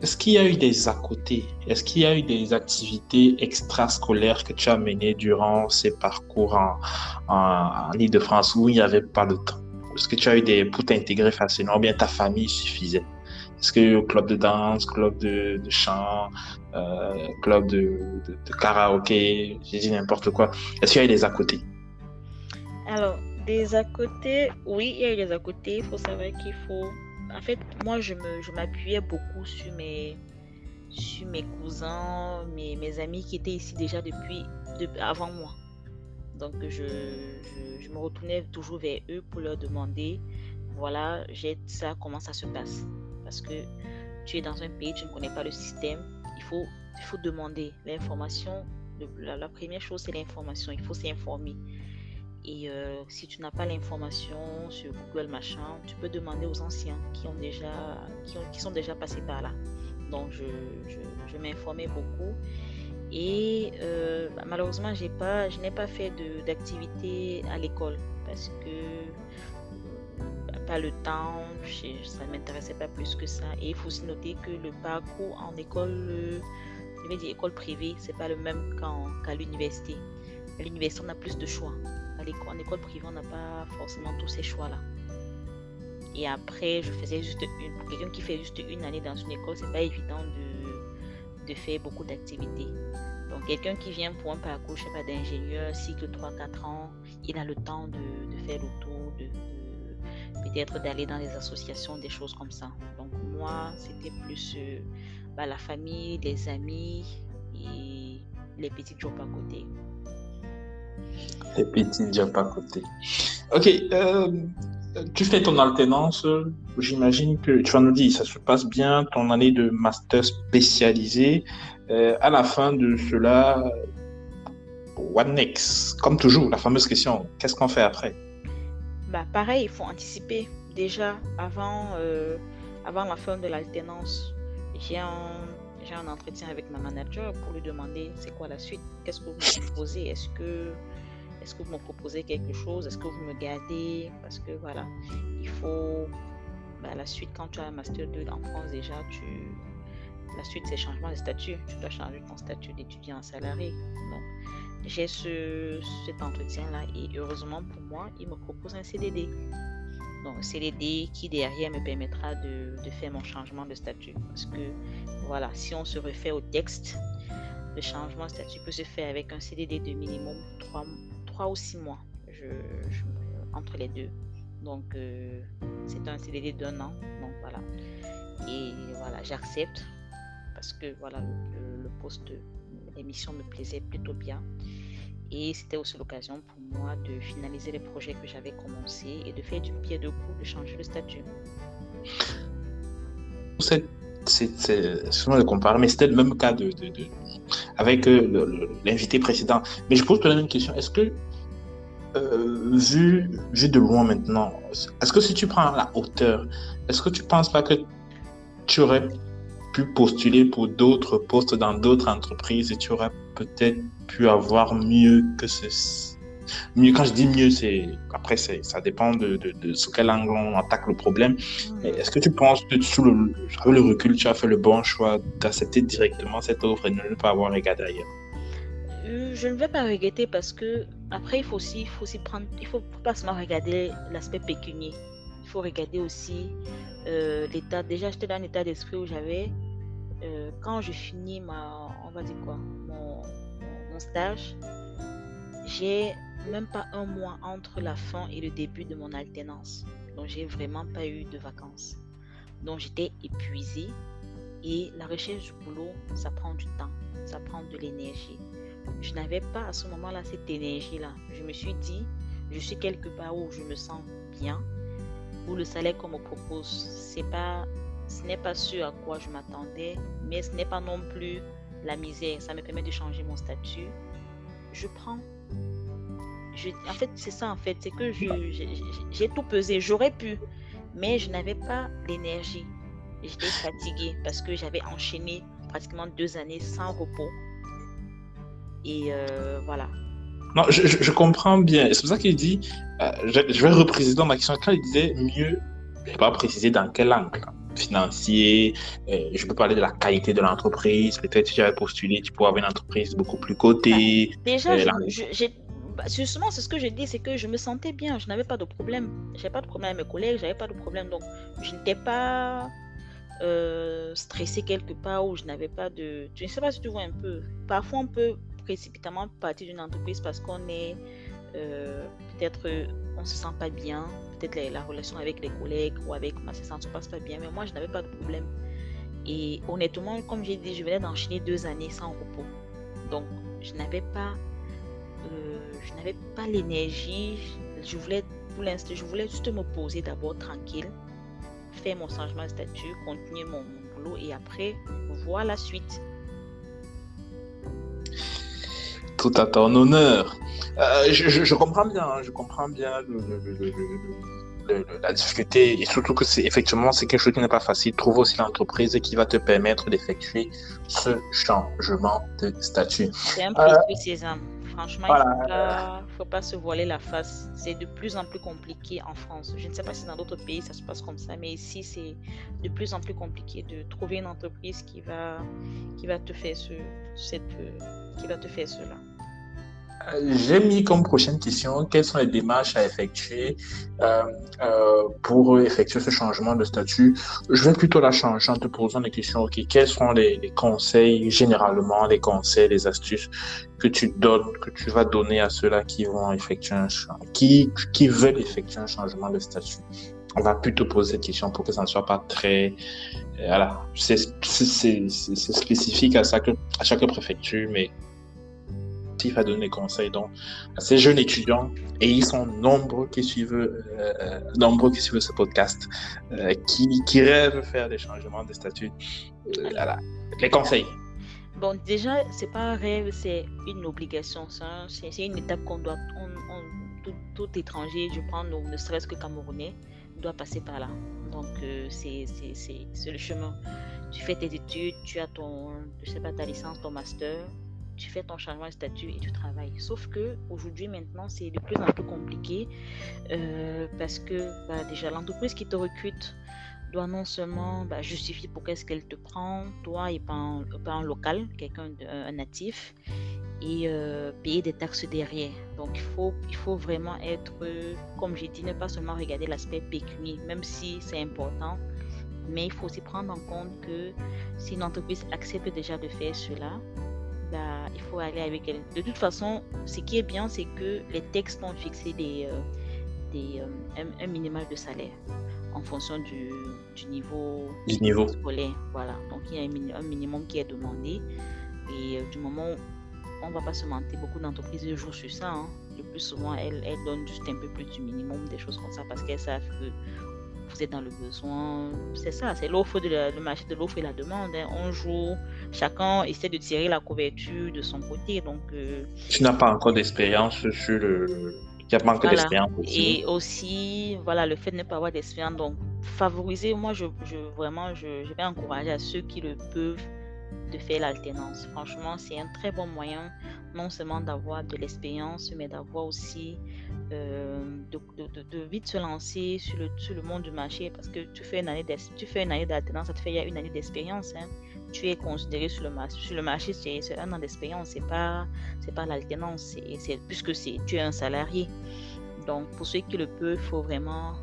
Est-ce qu'il y a eu des à côté? Est-ce qu'il y a eu des activités extrascolaires que tu as menées durant ces parcours en, en, en Ile-de-France où il n'y avait pas de temps? Est-ce que tu as eu des pour t'intégrer facilement? Ou bien ta famille suffisait? Est-ce que club de danse, club de, de chant, euh, club de, de, de karaoké, j'ai dit n'importe quoi. Est-ce qu'il y a eu des à côté? Alors, des à côté, oui, il y a eu des à côté. Il faut savoir qu'il faut. En fait, moi, je me, je m'appuyais beaucoup sur mes, sur mes cousins, mes, mes amis qui étaient ici déjà depuis, de- avant moi. Donc, je, je, me retournais toujours vers eux pour leur demander, voilà, j'ai ça, comment ça se passe? Parce que tu es dans un pays, tu ne connais pas le système, il faut, il faut demander l'information. La première chose, c'est l'information. Il faut s'informer. Et euh, si tu n'as pas l'information sur Google machin, tu peux demander aux anciens qui ont déjà, qui ont, qui sont déjà passés par là. Donc je, m'informais beaucoup. Et euh, bah, malheureusement, j'ai pas, je n'ai pas fait d'activité à l'école parce que euh, pas le temps, ça ne m'intéressait pas plus que ça. Et il faut aussi noter que le parcours en école, euh, je vais dire école privée, c'est pas le même qu'à l'université. À l'université, on a plus de choix. En école privée, on n'a pas forcément tous ces choix-là. Et après, je faisais juste une. Pour quelqu'un qui fait juste une année dans une école, c'est pas évident de, de faire beaucoup d'activités. Donc, quelqu'un qui vient pour un parcours, je sais pas, d'ingénieur, cycle 3-4 ans, il a le temps de, de faire le tour, de- peut-être d'aller dans des associations, des choses comme ça. Donc, moi, c'était plus euh, bah, la famille, les amis et les petits jobs à côté. Les petits jobs à côté. Ok, euh, tu fais ton alternance, j'imagine que tu vas nous dire, ça se passe bien, ton année de master spécialisé. Euh, à la fin de cela, what next? Comme toujours, la fameuse question, qu'est-ce qu'on fait après? Bah, pareil, il faut anticiper. Déjà, avant, euh, avant la fin de l'alternance, j'ai un entretien avec ma manager pour lui demander c'est quoi la suite, qu'est-ce que vous me proposez, est-ce que, est-ce que vous me proposez quelque chose, est-ce que vous me gardez, parce que voilà, il faut, bah, la suite, quand tu as un Master 2 en France déjà, tu, la suite c'est changement de statut, tu dois changer ton statut d'étudiant à salarié. Donc, j'ai ce, cet entretien-là et heureusement pour moi, il me propose un CDD. Donc, CDD qui derrière me permettra de, faire mon changement de statut. Parce que, voilà, si on se refait au texte, le changement de statut peut se faire avec un CDD de minimum 3, 3 ou 6 mois je, entre les deux. Donc, euh, c'est un CDD d'un an. Donc, voilà. Et voilà, j'accepte parce que, voilà, le poste, l'émission me plaisait plutôt bien. Et c'était aussi l'occasion pour moi de finaliser les projets que j'avais commencés et de faire du pied de coup, de changer de statut. C'est, excuse-moi de comparer, mais c'était le même cas de, avec euh, le- le- l'invité précédent. Mais je pose la même question. Est-ce que, euh, vu, vu de loin maintenant, est-ce que si tu prends la hauteur, est-ce que tu penses pas que tu aurais pu postuler pour d'autres postes dans d'autres entreprises et tu aurais peut-être pu avoir mieux que ce... Mieux, quand je dis mieux, c'est après c'est ça dépend de, de, de sous quel angle on attaque le problème. Est-ce que tu penses que sous le, avec le recul, tu as fait le bon choix d'accepter directement cette offre et de ne pas avoir regardé ailleurs Je ne vais pas regretter parce que après il faut aussi, il faut aussi prendre, il faut pas seulement regarder l'aspect pécunier. Faut regarder aussi euh, l'état. Déjà, j'étais dans un état d'esprit où j'avais, euh, quand je finis ma, on va dire quoi, mon stage, j'ai même pas un mois entre la fin et le début de mon alternance. Donc, j'ai vraiment pas eu de vacances. Donc, j'étais épuisée et la recherche du boulot, ça prend du temps, ça prend de l'énergie. Je n'avais pas à ce moment-là cette énergie-là. Je me suis dit, je suis quelque part où je me sens bien ou le salaire qu'on me propose, c'est pas, ce n'est pas ce à quoi je m'attendais, mais ce n'est pas non plus la misère. Ça me permet de changer mon statut. Je prends. En fait, c'est ça, en fait. C'est que j'ai tout pesé. J'aurais pu, mais je n'avais pas l'énergie. J'étais fatiguée parce que j'avais enchaîné pratiquement deux années sans repos. Et euh, voilà. Non, je, je, comprends bien. C'est pour ça qu'il dit, euh, je, vais repréciser dans ma question, quand il disait mieux, je ne vais pas préciser dans quel angle financier, euh, je peux parler de la qualité de l'entreprise, peut-être si j'avais postulé, tu pourrais avoir une entreprise beaucoup plus cotée. Bah, déjà, j'ai bah, justement, c'est ce que j'ai dit, c'est que je me sentais bien, je n'avais pas de problème. J'avais pas de problème avec mes collègues, j'avais pas de problème. Donc, je n'étais pas euh, stressée quelque part ou je n'avais pas de. Je ne sais pas si tu vois un peu. Parfois, on peut précipitamment partir d'une entreprise parce qu'on est euh, peut-être on se sent pas bien, peut-être la, relation avec les collègues ou avec ma ne se passe pas bien, mais moi je n'avais pas de problème. Et honnêtement, comme j'ai dit, je venais d'enchaîner deux années sans repos. Donc je n'avais pas, euh, je n'avais pas l'énergie. Je voulais, pour l'instant, je voulais juste me poser d'abord tranquille, faire mon changement de statut, continuer mon boulot et après voir la suite tout à ton honneur. Euh, je, comprends bien, hein, je comprends bien la difficulté et surtout que c'est effectivement c'est quelque chose qui n'est pas facile. Trouve aussi l'entreprise qui va te permettre d'effectuer ce changement de statut. C'est un euh, peu Franchement, il ne faut, pas se voiler la face. C'est de plus en plus compliqué en France. Je ne sais pas si dans d'autres pays ça se passe comme ça, mais ici c'est de plus en plus compliqué de trouver une entreprise qui va, qui va te faire ce, cette, qui va te faire cela. J'ai mis comme prochaine question quelles sont les démarches à effectuer euh, euh, pour effectuer ce changement de statut? Je vais plutôt la changer en te posant des questions. Ok, quels sont les, conseils généralement, les conseils, les astuces que tu donnes, que tu vas donner à ceux-là qui vont effectuer un qui qui veulent effectuer un changement de statut? On va plutôt poser cette question pour que ça ne soit pas très euh, voilà, c'est spécifique à chaque à chaque préfecture, mais à donner des conseils donc, à ces jeunes étudiants, et ils sont nombreux qui suivent, euh, nombreux qui suivent ce podcast, euh, qui, qui, rêvent faire des changements de statut. Euh, voilà. Les conseils. Bon, déjà, c'est pas un rêve, c'est une obligation. C'est une étape qu'on doit. tout, étranger, je prends, ne serait-ce que Camerounais, doit passer par là. Donc, c'est le chemin. Tu fais tes études, tu as ton, je sais pas, ta licence, ton master, tu fais ton changement de statut et tu travailles. Sauf que aujourd'hui, maintenant, c'est de plus en plus compliqué euh, parce que bah, déjà l'entreprise qui te recrute doit non seulement bah, justifier pourquoi est-ce qu'elle te prend, toi et pas un, local, quelqu'un un natif, et euh, payer des taxes derrière. Donc il faut, il faut vraiment être, comme j'ai dit, ne pas seulement regarder l'aspect pécunier, même si c'est important, mais il faut aussi prendre en compte que si une entreprise accepte déjà de faire cela, bah, il faut aller avec elle. De toute façon, ce qui est bien, c'est que les textes ont fixé des, euh, des, euh, un, minimal de salaire en fonction du, du niveau, du niveau scolaire. Voilà. Donc, il y a un, minimum qui est demandé. Et euh, du moment on ne va pas se mentir, beaucoup d'entreprises jouent sur ça. Hein. Le plus souvent, elles, elles, donnent juste un peu plus du minimum, des choses comme ça, parce qu'elles savent que vous êtes dans le besoin. C'est ça, c'est l'offre de le marché de l'offre et la demande. Hein. On joue, chacun essaie de tirer la couverture de son côté. Donc, euh, tu n'as pas encore d'expérience sur le. Il n'y a pas encore d'expérience aussi. Et aussi, voilà, le fait de ne pas avoir d'expérience. Donc, favoriser, moi, je, je vraiment, je, je vais encourager à ceux qui le peuvent de faire l'alternance. Franchement, c'est un très bon moyen non seulement d'avoir de l'expérience, mais d'avoir aussi euh, de, vite se lancer sur le, sur le monde du marché parce que tu fais une année tu fais une année d'alternance, ça te fait une année d'expérience. Hein. Tu es considéré sur le marché. Sur le marché, c'est un an d'expérience, c'est pas pas l'alternance, c'est puisque tu es un salarié. Donc pour ceux qui le peuvent, il faut vraiment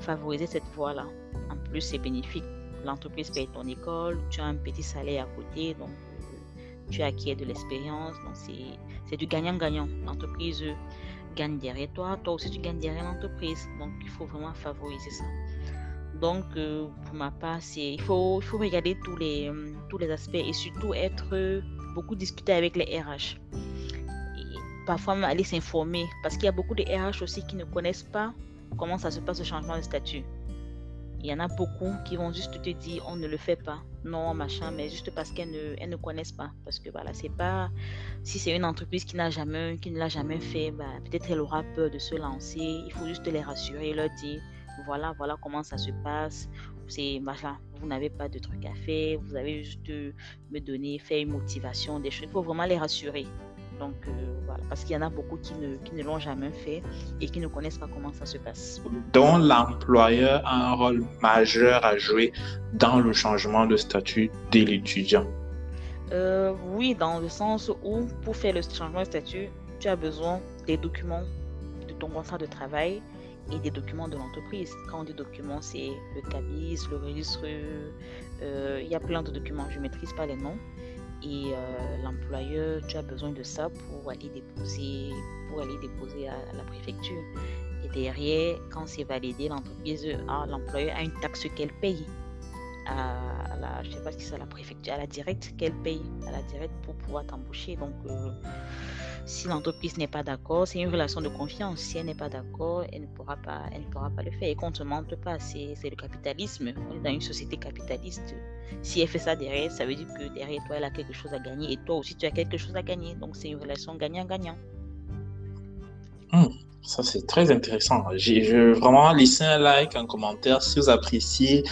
favoriser cette voie-là. En plus, c'est bénéfique. L'entreprise paye ton école, tu as un petit salaire à côté, donc tu acquiers de l'expérience. Donc, c'est du gagnant-gagnant. L'entreprise gagne derrière toi, toi aussi tu gagnes derrière l'entreprise. Donc, il faut vraiment favoriser ça. Donc, euh, pour ma part, il faut, il faut regarder tous les, euh, tous les aspects et surtout être beaucoup discuter avec les RH. Parfois, aller s'informer parce qu'il y a beaucoup de RH aussi qui ne connaissent pas comment ça se passe le changement de statut. Il y en a beaucoup qui vont juste te dire on ne le fait pas, non machin, mais juste parce qu'elles ne, ne connaissent pas. Parce que voilà, c'est pas si c'est une entreprise qui n'a jamais, qui ne l'a jamais fait, bah, peut-être elle aura peur de se lancer. Il faut juste les rassurer, leur dire voilà, voilà comment ça se passe. C'est machin, vous n'avez pas de truc à faire, vous avez juste me donner, faire une motivation, des choses. Il faut vraiment les rassurer. Donc euh, voilà, parce qu'il y en a beaucoup qui ne, qui ne l'ont jamais fait et qui ne connaissent pas comment ça se passe. Donc l'employeur a un rôle majeur à jouer dans le changement de statut de l'étudiant. Euh, oui, dans le sens où pour faire le changement de statut, tu as besoin des documents de ton contrat de travail et des documents de l'entreprise. Quand on dit documents, c'est le CABIS, le registre, euh, il y a plein de documents, je ne maîtrise pas les noms et euh, l'employeur, tu as besoin de ça pour aller déposer, pour aller déposer à, la préfecture. Et derrière, quand c'est validé, l'entreprise, l'employeur a une taxe qu'elle paye à, la, je sais pas si c'est à la préfecture, à la directe qu'elle paye, à la directe pour pouvoir t'embaucher. Donc, euh, si l'entreprise n'est pas d'accord, c'est une relation de confiance. Si elle n'est pas d'accord, elle ne pourra pas, elle ne pourra pas le faire. Et qu'on ne se mente pas, c'est le capitalisme. On est dans une société capitaliste. Si elle fait ça derrière, ça veut dire que derrière toi, elle a quelque chose à gagner et toi aussi, tu as quelque chose à gagner. Donc, c'est une relation gagnant-gagnant. Hmm, ça, c'est très intéressant. J'ai vraiment laissé un like, un commentaire si vous appréciez,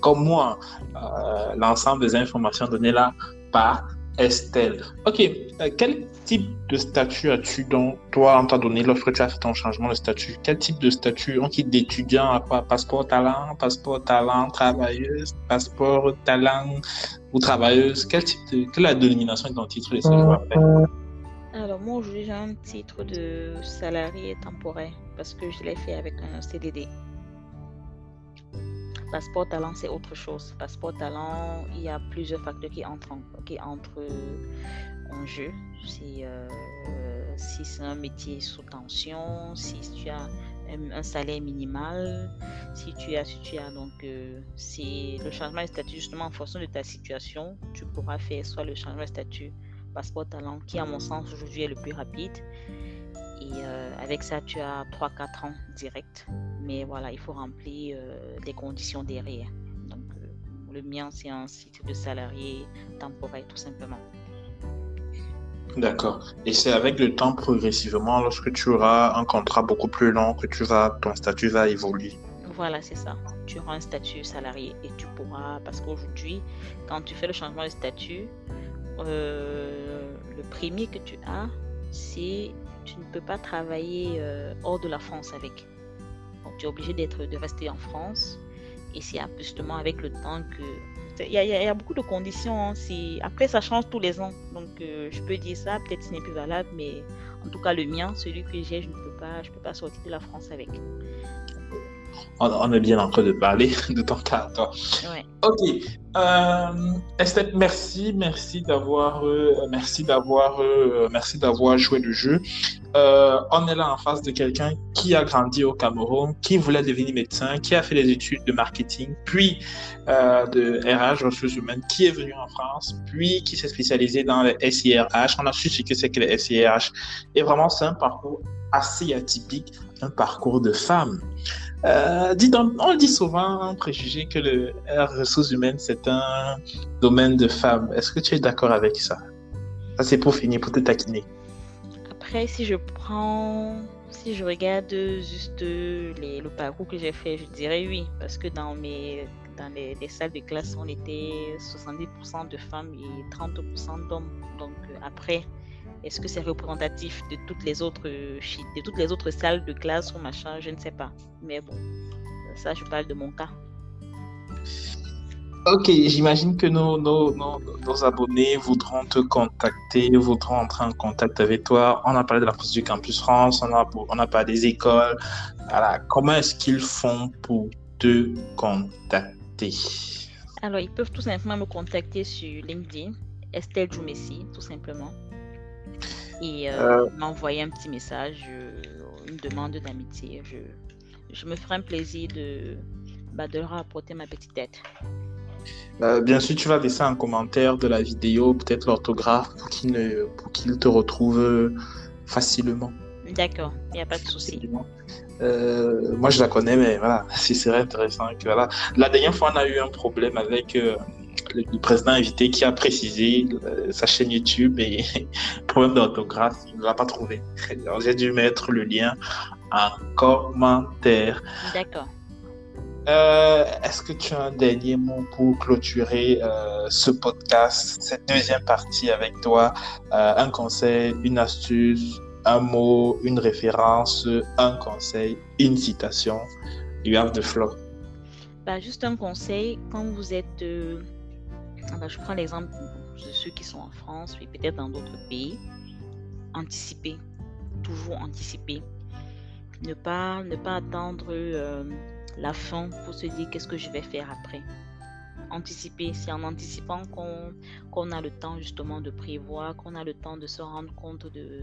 comme moi, euh, l'ensemble des informations données là par Estelle. Ok, euh, quel type de statut as-tu donc, toi, en t'a donné lorsque tu as fait ton changement de statut? Quel type de statut? On quitte d'étudiant? À quoi? Passeport talent, passeport talent, travailleuse, passeport talent ou travailleuse? Quel type de, Quelle est la dénomination de ton titre de séjour Alors, moi, aujourd'hui, j'ai un titre de salarié temporaire parce que je l'ai fait avec un CDD. Passeport talent, c'est autre chose. Passeport talent, il y a plusieurs facteurs qui entrent en, jeu. Si, euh, si c'est un métier sous tension, si tu as un, salaire minimal, si tu as, si tu as donc, euh, le changement de statut, justement en fonction de ta situation, tu pourras faire soit le changement de statut passeport talent, qui à mon sens aujourd'hui est le plus rapide, et euh, avec ça, tu as 3-4 ans direct. Mais voilà, il faut remplir euh, des conditions derrière. Donc, euh, le mien, c'est un site de salarié temporaire, tout simplement. D'accord. Et c'est avec le temps, progressivement, lorsque tu auras un contrat beaucoup plus long, que tu vas, ton statut va évoluer. Voilà, c'est ça. Tu auras un statut salarié et tu pourras, parce qu'aujourd'hui, quand tu fais le changement de statut, le premier que tu as, c'est tu ne peux pas travailler euh, hors de la France avec. Donc, tu es obligé d'être, de rester en France. Et c'est justement avec le temps que. Il y, a, beaucoup de conditions. Hein. Après, ça change tous les ans. Donc, euh, je peux dire ça. Peut-être ce n'est plus valable, mais en tout cas, le mien, celui que j'ai, je ne peux pas, je peux pas sortir de la France avec on, est bien en train de parler de ton cas. Ok. Euh, Estelle, merci, merci d'avoir, euh, merci d'avoir, euh, merci d'avoir joué le jeu. on est là en face de quelqu'un qui a grandi au Cameroun, qui voulait devenir médecin, qui a fait des études de marketing, puis de RH, ressources humaines, qui est venu en France, puis qui s'est spécialisé dans les SIRH. On a su ce que c'est que les SIRH. Et vraiment, c'est un parcours assez atypique, un parcours de femme. Euh, dis donc, on dit souvent, préjugé, que le ressources humaines, c'est un domaine de femmes. Est-ce que tu es d'accord avec ça? Ça, c'est pour finir, pour te taquiner. Après, si je prends, si je regarde juste les, le parcours que j'ai fait, je dirais oui, parce que dans mes dans les, salles de classe, on était 70% de femmes et 30% d'hommes. Donc euh, après, est-ce que c'est représentatif de toutes les autres de toutes les autres salles de classe ou machin Je ne sais pas. Mais bon, ça, je parle de mon cas. Ok, j'imagine que nos, nos, nos, abonnés voudront te contacter, voudront entrer en contact avec toi. On a parlé de la du Campus France, on a, on a parlé des écoles. Voilà. Comment est-ce qu'ils font pour te contacter? Alors, ils peuvent tout simplement me contacter sur LinkedIn, Estelle Joumessi, tout simplement et euh, euh. m'envoyer un petit message, euh, une demande d'amitié. Je, je, me ferai un plaisir de, bah, de leur apporter ma petite tête. bien sûr, tu vas laisser un commentaire de la vidéo, peut-être l'orthographe, pour qu'ils te retrouvent facilement. D'accord, il n'y a pas de souci. Euh, moi, je la connais, mais voilà, si serait intéressant que voilà. La dernière fois, on a eu un problème avec euh, le, président invité qui a précisé euh, sa chaîne YouTube et problème d'orthographe, il ne l'a pas trouvé. J'ai dû mettre le lien en commentaire. D'accord. Est-ce que tu as un dernier mot pour clôturer ce podcast, cette deuxième partie avec toi? Un conseil, une astuce, un mot, une référence, un conseil, une citation. You have the floor. Bah, juste un conseil, quand vous êtes... Euh, bah, je prends l'exemple de ceux qui sont en France, puis peut-être dans d'autres pays. Anticiper, toujours anticiper. Ne pas, ne pas attendre euh, la fin pour se dire qu'est-ce que je vais faire après anticiper. C'est en anticipant qu'on a le temps justement de prévoir, qu'on a le temps de se rendre compte de,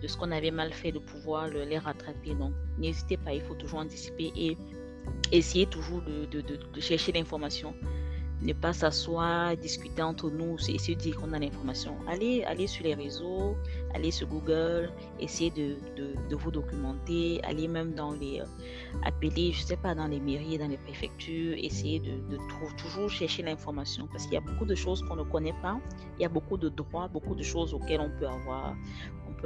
de ce qu'on avait mal fait, de pouvoir le, les rattraper. Donc, n'hésitez pas, il faut toujours anticiper et essayer toujours de, de chercher l'information ne pas s'asseoir, discuter entre nous, essayer de dire qu'on a l'information. Allez, allez sur les réseaux, allez sur Google, essayez de, de, vous documenter, allez même dans les, euh, je sais pas, dans les mairies, dans les préfectures, essayez de, de toujours chercher l'information parce qu'il y a beaucoup de choses qu'on ne connaît pas, il y a beaucoup de droits, beaucoup de choses auxquelles on peut avoir,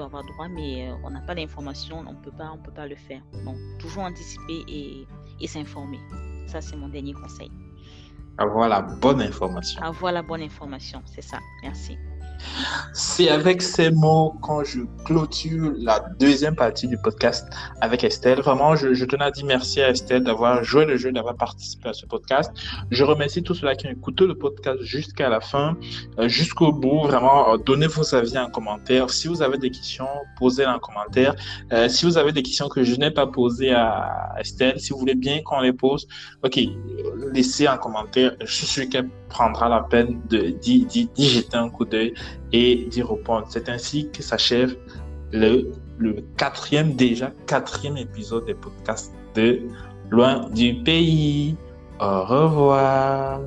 avoir droit, mais euh, on n'a pas l'information, on peut pas, on peut pas le faire. Donc, toujours anticiper et, et s'informer. Ça, c'est mon dernier conseil. Avoir la bonne information. Avoir la bonne information, c'est ça. Merci. C'est avec ces mots quand je clôture la deuxième partie du podcast avec Estelle. Vraiment, je, tenais à dire merci à Estelle d'avoir joué le jeu, d'avoir participé à ce podcast. Je remercie tous ceux-là qui ont écouté le podcast jusqu'à la fin, euh, jusqu'au bout. Vraiment, euh, donnez vos avis en commentaire. Si vous avez des questions, posez-les en commentaire. Euh, si vous avez des questions que je n'ai pas posées à Estelle, si vous voulez bien qu'on les pose, ok, laissez en commentaire. Je suis sûr qu'elle prendra la peine de d'y jeter un coup d'œil et d'y répondre. C'est ainsi que s'achève le, le quatrième, déjà quatrième épisode des podcasts de Loin du pays. Au revoir.